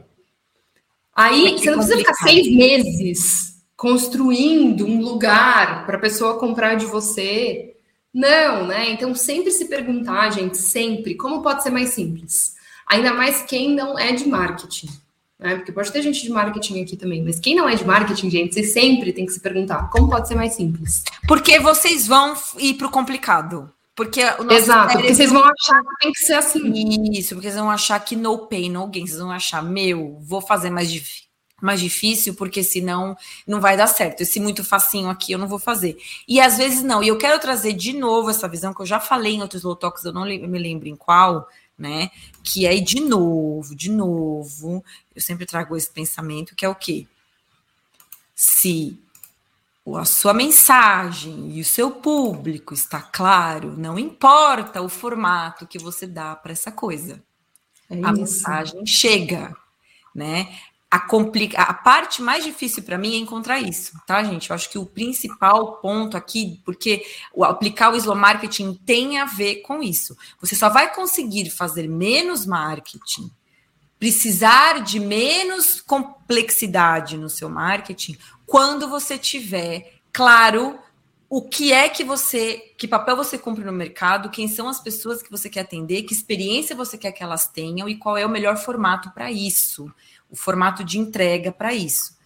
Aí é você não precisa ficar seis meses construindo um lugar para a pessoa comprar de você não, né? Então sempre se perguntar, gente, sempre, como pode ser mais simples? Ainda mais quem não é de marketing. Né? Porque pode ter gente de marketing aqui também, mas quem não é de marketing, gente, você sempre tem que se perguntar como pode ser mais simples. Porque vocês vão ir para o complicado. Porque o nosso Exato, porque vocês vão achar que tem que ser assim. Isso, porque vocês vão achar que no pain, no gain. Vocês vão achar, meu, vou fazer mais difícil mais difícil, porque senão não vai dar certo. Esse muito facinho aqui eu não vou fazer. E às vezes não. E eu quero trazer de novo essa visão que eu já falei em outros low talks, eu não me lembro em qual, né? Que é de novo, de novo, eu sempre trago esse pensamento que é o quê? Se a sua mensagem e o seu público está claro, não importa o formato que você dá para essa coisa. É a mensagem chega, né? A, complica... a parte mais difícil para mim é encontrar isso, tá, gente? Eu acho que o principal ponto aqui, porque o aplicar o slow marketing tem a ver com isso. Você só vai conseguir fazer menos marketing, precisar de menos complexidade no seu marketing, quando você tiver claro o que é que você, que papel você cumpre no mercado, quem são as pessoas que você quer atender, que experiência você quer que elas tenham e qual é o melhor formato para isso o formato de entrega para isso.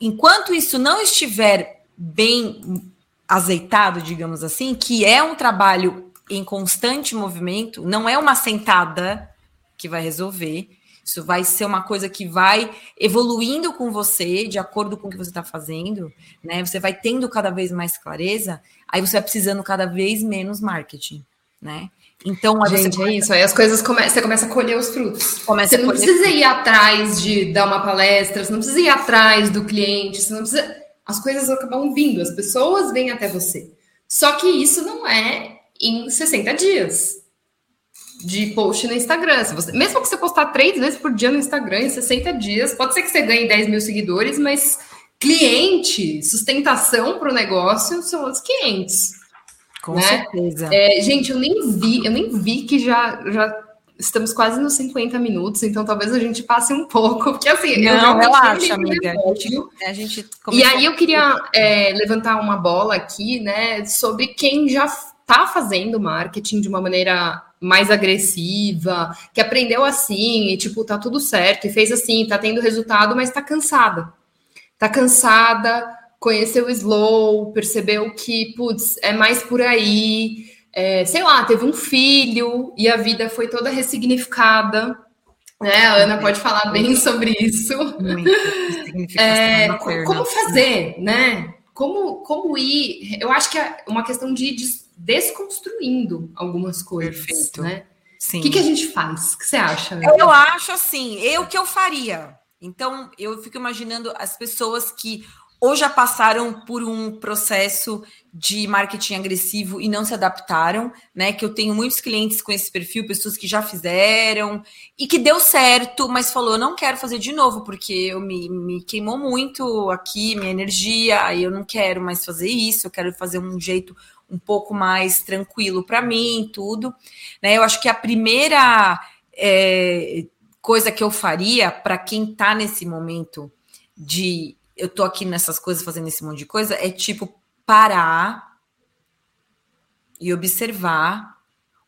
Enquanto isso não estiver bem azeitado, digamos assim, que é um trabalho em constante movimento, não é uma sentada que vai resolver. Isso vai ser uma coisa que vai evoluindo com você, de acordo com o que você está fazendo, né? Você vai tendo cada vez mais clareza, aí você vai precisando cada vez menos marketing, né? Então, a gente, é isso. Aí as coisas come... você começa a colher os frutos. Começa você não precisa ir atrás de dar uma palestra, você não precisa ir atrás do cliente, você não precisa. as coisas acabam vindo, as pessoas vêm até você. Só que isso não é em 60 dias de post no Instagram. Se você, mesmo que você postar três vezes por dia no Instagram em 60 dias, pode ser que você ganhe 10 mil seguidores, mas cliente, sustentação para o negócio são os clientes. Com né? certeza. É, gente, eu nem vi, eu nem vi que já, já estamos quase nos 50 minutos, então talvez a gente passe um pouco, [LAUGHS] porque assim, não, eu relaxa, amiga. A gente, a gente e aí eu queria é, levantar uma bola aqui, né, sobre quem já está fazendo marketing de uma maneira mais agressiva, que aprendeu assim, e tipo, tá tudo certo, e fez assim, tá tendo resultado, mas tá cansada. Tá cansada, conheceu o slow, percebeu que, putz, é mais por aí, é, sei lá, teve um filho e a vida foi toda ressignificada. Né? A Ana pode falar bem sobre isso. É, como fazer, né? Como, como ir? Eu acho que é uma questão de desconstruindo algumas coisas, Perfeito. né? Sim. O que, que a gente faz? O que você acha? Eu acho assim, eu que eu faria. Então, eu fico imaginando as pessoas que ou já passaram por um processo de marketing agressivo e não se adaptaram, né? Que eu tenho muitos clientes com esse perfil, pessoas que já fizeram e que deu certo, mas falou: eu não quero fazer de novo, porque eu me, me queimou muito aqui, minha energia, e eu não quero mais fazer isso, eu quero fazer um jeito um pouco mais tranquilo para mim, tudo. Né? Eu acho que a primeira é, coisa que eu faria para quem está nesse momento de eu tô aqui nessas coisas fazendo esse monte de coisa é tipo parar e observar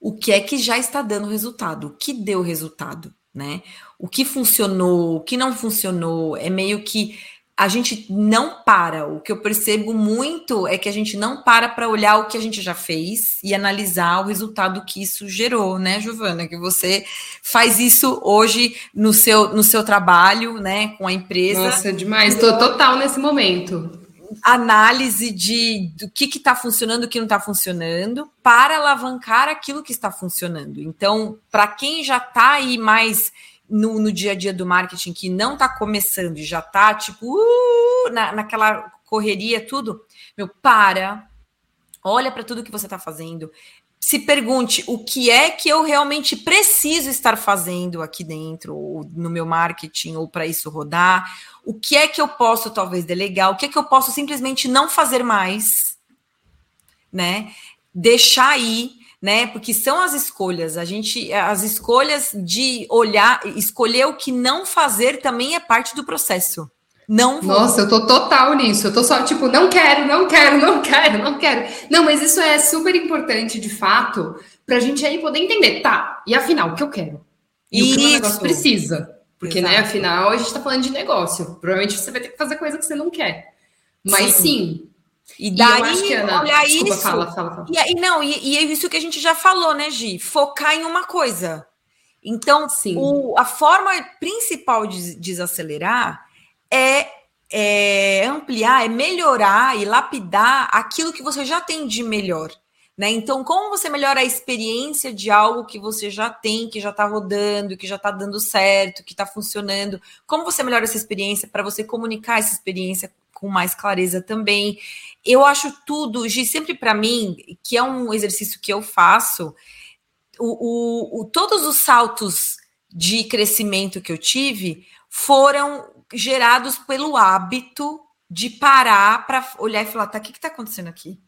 o que é que já está dando resultado, o que deu resultado, né? O que funcionou, o que não funcionou, é meio que a gente não para. O que eu percebo muito é que a gente não para para olhar o que a gente já fez e analisar o resultado que isso gerou, né, Giovana? Que você faz isso hoje no seu, no seu trabalho, né, com a empresa. Nossa, demais. Estou total nesse momento. Análise de do que está funcionando, o que não está funcionando, para alavancar aquilo que está funcionando. Então, para quem já está aí mais no, no, dia a dia do marketing que não está começando e já está tipo uh, na, naquela correria, tudo, meu, para, olha para tudo que você está fazendo, se pergunte o que é que eu realmente preciso estar fazendo aqui dentro, ou no meu marketing, ou para isso rodar, o que é que eu posso talvez delegar, o que é que eu posso simplesmente não fazer mais, né? Deixar aí né? Porque são as escolhas. A gente, as escolhas de olhar, escolher o que não fazer também é parte do processo. Não vou. Nossa, eu tô total nisso. Eu tô só tipo, não quero, não quero, não quero, não quero. Não, mas isso é super importante de fato para a gente aí poder entender, tá? E afinal, o que eu quero? E isso. o que o negócio precisa? Porque, né, Exato. né, afinal, a gente tá falando de negócio. Provavelmente você vai ter que fazer coisa que você não quer. Mas sim, sim e daí, e Ana, olha desculpa, isso. Fala, fala, fala. E, aí, não, e, e, é isso que a gente já falou, né, Gi? Focar em uma coisa. Então, o, a forma principal de desacelerar é, é ampliar, é melhorar e lapidar aquilo que você já tem de melhor. Né? Então, como você melhora a experiência de algo que você já tem, que já está rodando, que já está dando certo, que está funcionando? Como você melhora essa experiência para você comunicar essa experiência com mais clareza também? Eu acho tudo, Gi, sempre para mim, que é um exercício que eu faço, o, o, o, todos os saltos de crescimento que eu tive foram gerados pelo hábito de parar para olhar e falar: tá, o que está acontecendo aqui?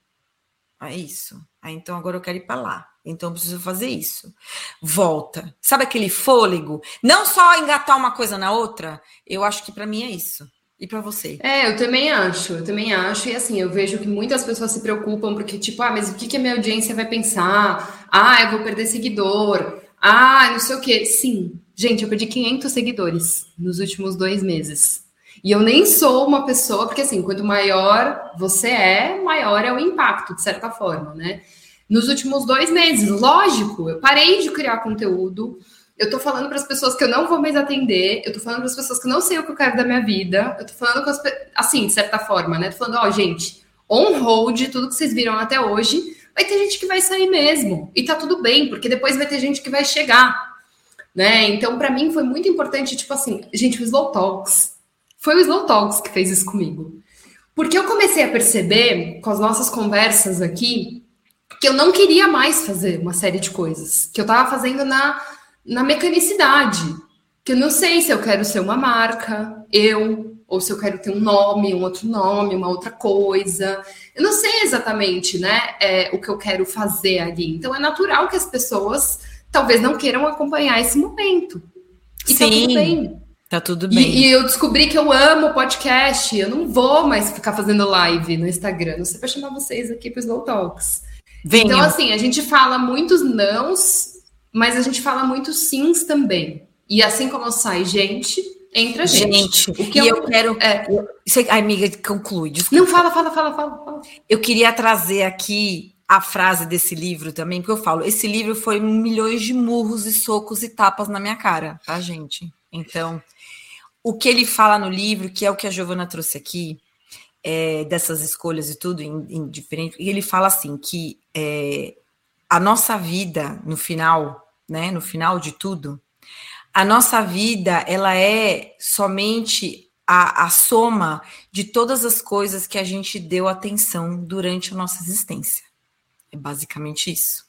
É isso. Ah, então agora eu quero ir para lá. Então eu preciso fazer isso. Volta. Sabe aquele fôlego? Não só engatar uma coisa na outra. Eu acho que para mim é isso. E para você? É, eu também acho, eu também acho. E assim, eu vejo que muitas pessoas se preocupam porque, tipo, ah, mas o que, que a minha audiência vai pensar? Ah, eu vou perder seguidor. Ah, não sei o quê. Sim, gente, eu perdi 500 seguidores nos últimos dois meses. E eu nem sou uma pessoa, porque assim, quanto maior você é, maior é o impacto, de certa forma, né? Nos últimos dois meses, lógico, eu parei de criar conteúdo, eu tô falando para as pessoas que eu não vou mais atender, eu tô falando para as pessoas que não sei o que eu quero da minha vida, eu tô falando com as assim, de certa forma, né? Tô falando, ó, oh, gente, on hold, tudo que vocês viram até hoje, vai ter gente que vai sair mesmo. E tá tudo bem, porque depois vai ter gente que vai chegar, né? Então, para mim foi muito importante, tipo assim, gente, o Slow Talks. Foi o Slow Talks que fez isso comigo. Porque eu comecei a perceber, com as nossas conversas aqui, que eu não queria mais fazer uma série de coisas. Que eu estava fazendo na, na mecanicidade. Que eu não sei se eu quero ser uma marca, eu, ou se eu quero ter um nome, um outro nome, uma outra coisa. Eu não sei exatamente, né, é, o que eu quero fazer ali. Então é natural que as pessoas talvez não queiram acompanhar esse momento. E Sim. tá tudo bem. Tá tudo bem. E, e, eu descobri que eu amo podcast. Eu não vou mais ficar fazendo live no Instagram. Não sei para chamar vocês aqui para os Slow Talks. Venha. Então, assim, a gente fala muitos nãos, mas a gente fala muitos sims também. E assim como sai gente, entra gente. Gente, o que eu, eu, quero. É... Você, amiga, conclui. Desculpa. Não, fala, fala, fala, fala, fala. Eu queria trazer aqui a frase desse livro também, porque eu falo, esse livro foi milhões de murros e socos e tapas na minha cara, tá, gente? Então, o que ele fala no livro, que é o que a Giovana trouxe aqui, é, dessas escolhas e tudo, em, em diferente, e ele fala assim que é, a nossa vida, no final, né, no final de tudo, a nossa vida, ela é somente a, a soma de todas as coisas que a gente deu atenção durante a nossa existência. É basicamente isso.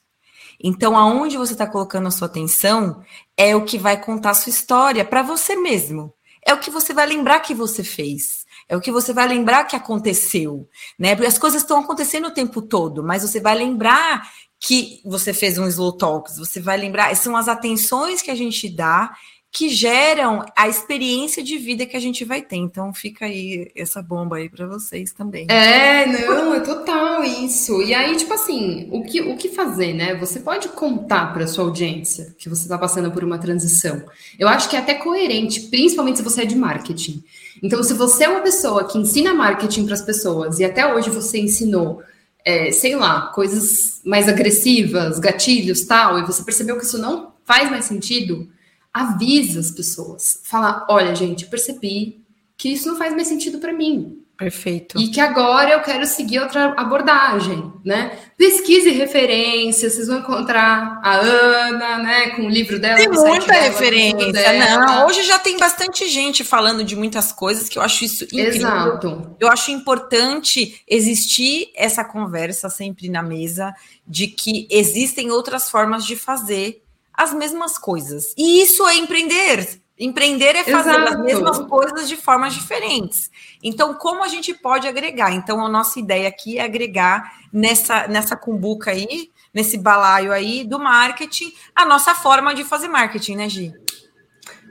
Então, aonde você está colocando a sua atenção é o que vai contar a sua história para você mesmo é o que você vai lembrar que você fez. É o que você vai lembrar que aconteceu, né? Porque as coisas estão acontecendo o tempo todo, mas você vai lembrar que você fez um slow talks, você vai lembrar, são as atenções que a gente dá que geram a experiência de vida que a gente vai ter. Então fica aí essa bomba aí para vocês também. É, não, é total isso. E aí, tipo assim, o que, o que fazer, né? Você pode contar para sua audiência que você está passando por uma transição. Eu acho que é até coerente, principalmente se você é de marketing. Então, se você é uma pessoa que ensina marketing para as pessoas e até hoje você ensinou é, sei lá, coisas mais agressivas, gatilhos, tal, e você percebeu que isso não faz mais sentido, avisa as pessoas. Fala, olha, gente, percebi que isso não faz mais sentido para mim. Perfeito. E que agora eu quero seguir outra abordagem, né? Pesquise referências, vocês vão encontrar a Ana, né, com o livro dela. Tem muita dela, referência, não. Hoje já tem bastante gente falando de muitas coisas que eu acho isso incrível. Exato. Eu acho importante existir essa conversa sempre na mesa de que existem outras formas de fazer as mesmas coisas. E isso é empreender. Empreender é fazer Exato. as mesmas coisas de formas diferentes. Então, como a gente pode agregar? Então, a nossa ideia aqui é agregar nessa, nessa cumbuca aí, nesse balaio aí do marketing, a nossa forma de fazer marketing, né, Gi?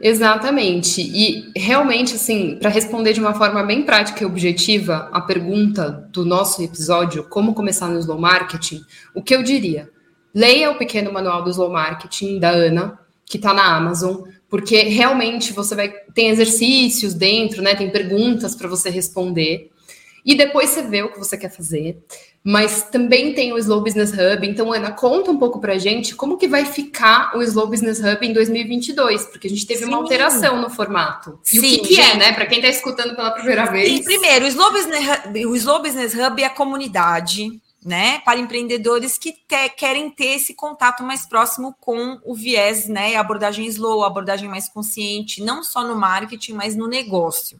Exatamente. E realmente, assim, para responder de uma forma bem prática e objetiva a pergunta do nosso episódio, como começar no slow marketing, o que eu diria? Leia o pequeno manual do Slow Marketing da Ana, que está na Amazon, porque realmente você vai tem exercícios dentro, né? Tem perguntas para você responder. E depois você vê o que você quer fazer. Mas também tem o Slow Business Hub. Então, Ana, conta um pouco para a gente como que vai ficar o Slow Business Hub em 2022, porque a gente teve Sim. uma alteração no formato. E Sim, o que, que é, né? Para quem está escutando pela primeira vez. Sim, primeiro, o Slow Business Hub, o Slow Business Hub é a comunidade né, para empreendedores que te, querem ter esse contato mais próximo com o viés, né, a abordagem slow, a abordagem mais consciente, não só no marketing, mas no negócio.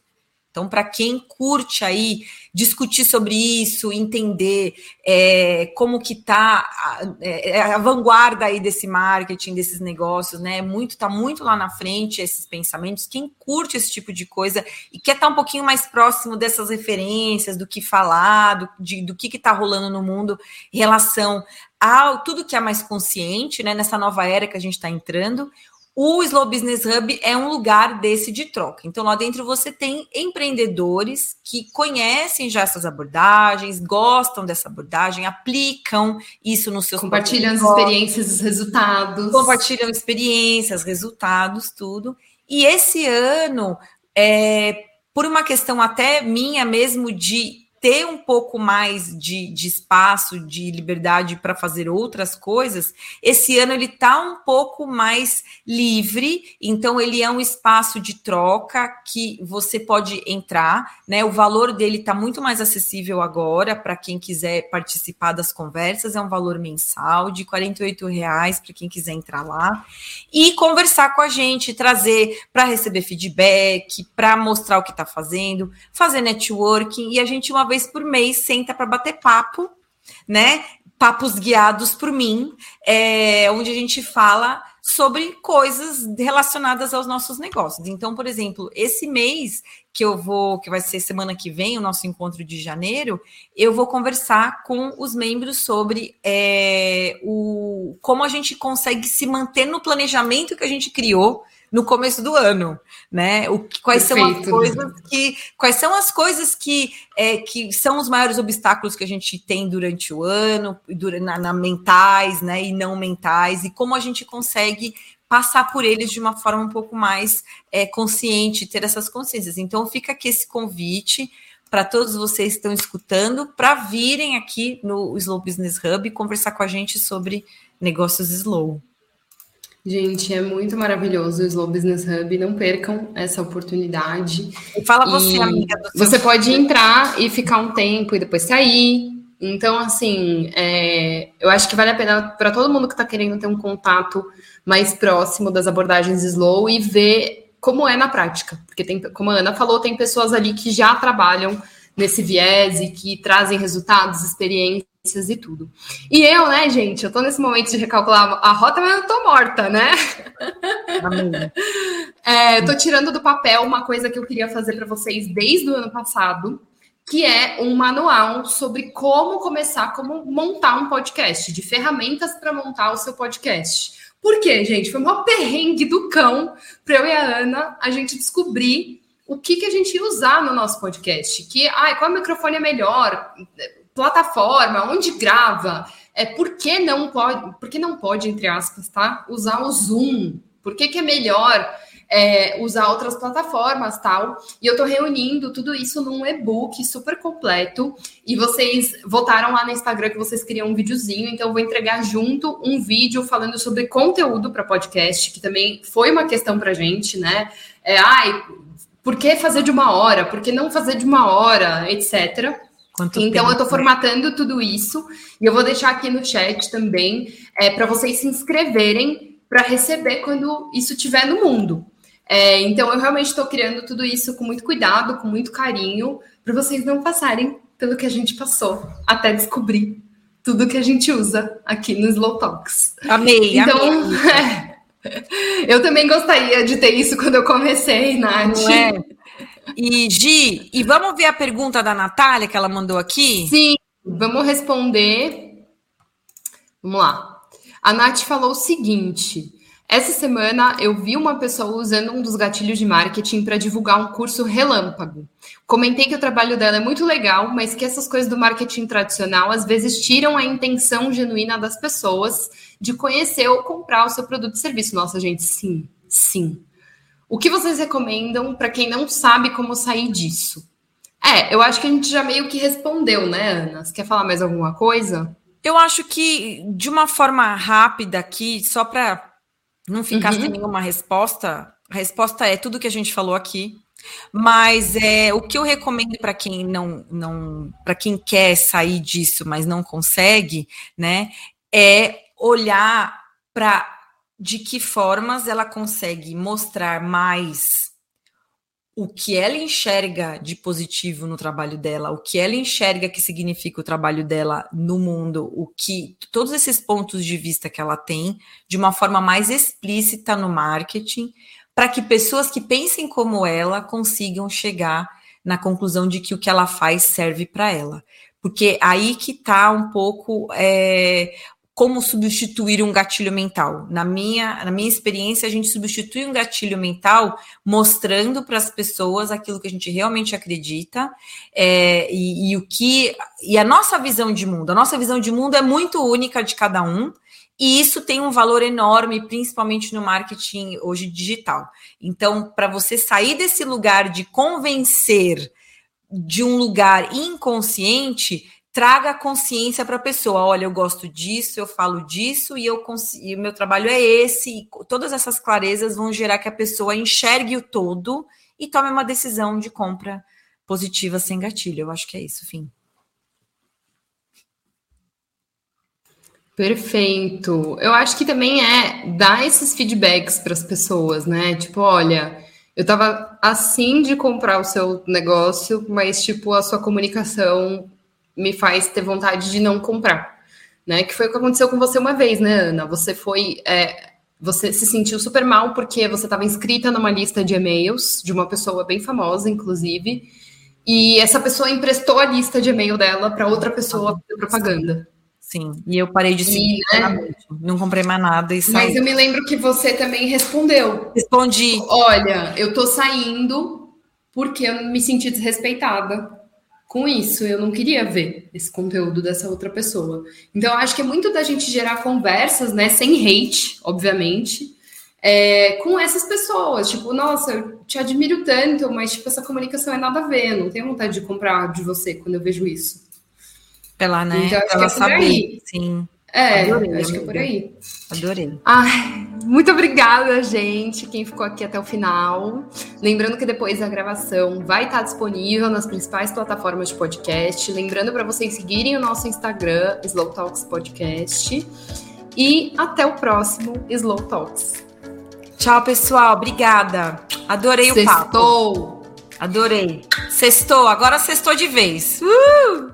Então, para quem curte aí discutir sobre isso, entender é, como que está a, é, a, vanguarda aí desse marketing, desses negócios, né? Muito está muito lá na frente esses pensamentos. Quem curte esse tipo de coisa e quer estar tá um pouquinho mais próximo dessas referências, do que falar, do, de, do que está rolando no mundo em relação a tudo que é mais consciente, né? Nessa nova era que a gente está entrando. O Slow Business Hub é um lugar desse de troca. Então, lá dentro você tem empreendedores que conhecem já essas abordagens, gostam dessa abordagem, aplicam isso nos seus Compartilham as experiências, os resultados. Compartilham experiências, resultados, tudo. E esse ano, é, por uma questão até minha mesmo de ter um pouco mais de, de espaço, de liberdade para fazer outras coisas, esse ano ele está um pouco mais livre, então ele é um espaço de troca que você pode entrar, né? O valor dele está muito mais acessível agora para quem quiser participar das conversas, é um valor mensal de R$ reais para quem quiser entrar lá e conversar com a gente, trazer para receber feedback, para mostrar o que está fazendo, fazer networking e a gente uma vez por mês senta para bater papo, né? Papos guiados por mim, é, onde a gente fala sobre coisas relacionadas aos nossos negócios. Então, por exemplo, esse mês que eu vou, que vai ser semana que vem, o nosso encontro de janeiro, eu vou conversar com os membros sobre é, o como a gente consegue se manter no planejamento que a gente criou no começo do ano, né? O, quais Perfeito. são as coisas que quais são as coisas que, é, que são os maiores obstáculos que a gente tem durante o ano, durante, na, na mentais, né? E não mentais, e como a gente consegue passar por eles de uma forma um pouco mais é, consciente, ter essas consciências. Então fica aqui esse convite para todos vocês que estão escutando, para virem aqui no Slow Business Hub conversar com a gente sobre negócios slow. Gente, é muito maravilhoso o Slow Business Hub. Não percam essa oportunidade. E fala você, e amiga. você pode entrar e ficar um tempo e depois sair. Então, assim, é, eu acho que vale a pena para todo mundo que está querendo ter um contato mais próximo das abordagens Slow e ver como é na prática. Porque, tem, como a Ana falou, tem pessoas ali que já trabalham nesse viés e que trazem resultados, experiências e tudo. E eu, né, gente, eu tô nesse momento de recalcular a rota, mas eu tô morta, né? é, tô tirando do papel uma coisa que eu queria fazer para vocês desde o ano passado, que é um manual sobre como começar, como montar um podcast, de ferramentas para montar o seu podcast. Por quê, gente? Foi uma perrengue do cão para eu e a Ana a gente descobrir o que, que a gente ia usar no nosso podcast. Que, ai, qual microfone é melhor? Plataforma, onde grava, é, por que não pode, por que não pode, entre aspas, tá? Usar o Zoom? Por que, que é melhor é, usar outras plataformas tal? E eu tô reunindo tudo isso num e-book super completo. E vocês votaram lá no Instagram que vocês queriam um videozinho, então eu vou entregar junto um vídeo falando sobre conteúdo para podcast, que também foi uma questão pra gente, né? É, ai, por que fazer de uma hora? Por que não fazer de uma hora, etc. Quanto então, tempo? eu estou formatando tudo isso e eu vou deixar aqui no chat também é, para vocês se inscreverem para receber quando isso estiver no mundo. É, então, eu realmente estou criando tudo isso com muito cuidado, com muito carinho, para vocês não passarem pelo que a gente passou até descobrir tudo que a gente usa aqui no Slow Talks. Amei, então, amei. [LAUGHS] É, eu também gostaria de ter isso quando eu comecei, Nath. Não é? E Gi, e vamos ver a pergunta da Natália que ela mandou aqui? Sim, vamos responder. Vamos lá. A Nath falou o seguinte: essa semana eu vi uma pessoa usando um dos gatilhos de marketing para divulgar um curso relâmpago. Comentei que o trabalho dela é muito legal, mas que essas coisas do marketing tradicional às vezes tiram a intenção genuína das pessoas de conhecer ou comprar o seu produto e serviço. Nossa, gente, sim, sim. O que vocês recomendam para quem não sabe como sair disso? É, eu acho que a gente já meio que respondeu, né, Ana? Você quer falar mais alguma coisa? Eu acho que, de uma forma rápida aqui, só para não ficar uhum. sem nenhuma resposta, a resposta é tudo que a gente falou aqui. Mas é o que eu recomendo para quem não, não para quem quer sair disso, mas não consegue, né? É olhar para de que formas ela consegue mostrar mais o que ela enxerga de positivo no trabalho dela, o que ela enxerga que significa o trabalho dela no mundo, o que todos esses pontos de vista que ela tem de uma forma mais explícita no marketing, para que pessoas que pensem como ela consigam chegar na conclusão de que o que ela faz serve para ela. Porque aí que está um pouco é, como substituir um gatilho mental. Na minha, na minha experiência, a gente substitui um gatilho mental mostrando para as pessoas aquilo que a gente realmente acredita é, e, e, o que e a nossa visão de mundo. A nossa visão de mundo é muito única de cada um. E isso tem um valor enorme, principalmente no marketing hoje digital. Então, para você sair desse lugar de convencer de um lugar inconsciente traga consciência para a pessoa. Olha, eu gosto disso, eu falo disso e eu e o meu trabalho é esse. E todas essas clarezas vão gerar que a pessoa enxergue o todo e tome uma decisão de compra positiva sem gatilho. Eu acho que é isso, fim. Perfeito. Eu acho que também é dar esses feedbacks para as pessoas, né? Tipo, olha, eu tava assim de comprar o seu negócio, mas tipo a sua comunicação me faz ter vontade de não comprar, né? Que foi o que aconteceu com você uma vez, né, Ana? Você foi, é, você se sentiu super mal porque você estava inscrita numa lista de e-mails de uma pessoa bem famosa, inclusive, e essa pessoa emprestou a lista de e-mail dela para outra pessoa fazer propaganda. Sim, e eu parei de seguir, né? não comprei mais nada e saí. Mas eu me lembro que você também respondeu. Respondi. Olha, eu tô saindo porque eu me senti desrespeitada com isso, eu não queria ver esse conteúdo dessa outra pessoa. Então, eu acho que é muito da gente gerar conversas, né, sem hate, obviamente, é, com essas pessoas. Tipo, nossa, eu te admiro tanto, mas, tipo, essa comunicação é nada a ver, não tenho vontade de comprar de você quando eu vejo isso. Pela, né? Então, Pela é saber, sim. É, Adorei, acho que é por aí. Adorei. Ai, muito obrigada, gente, quem ficou aqui até o final. Lembrando que depois a gravação vai estar disponível nas principais plataformas de podcast. Lembrando para vocês seguirem o nosso Instagram, Slow Talks Podcast. E até o próximo Slow Talks. Tchau, pessoal. Obrigada. Adorei Sextou. o papo. Adorei. Sextou. Agora sextou de vez. Uh!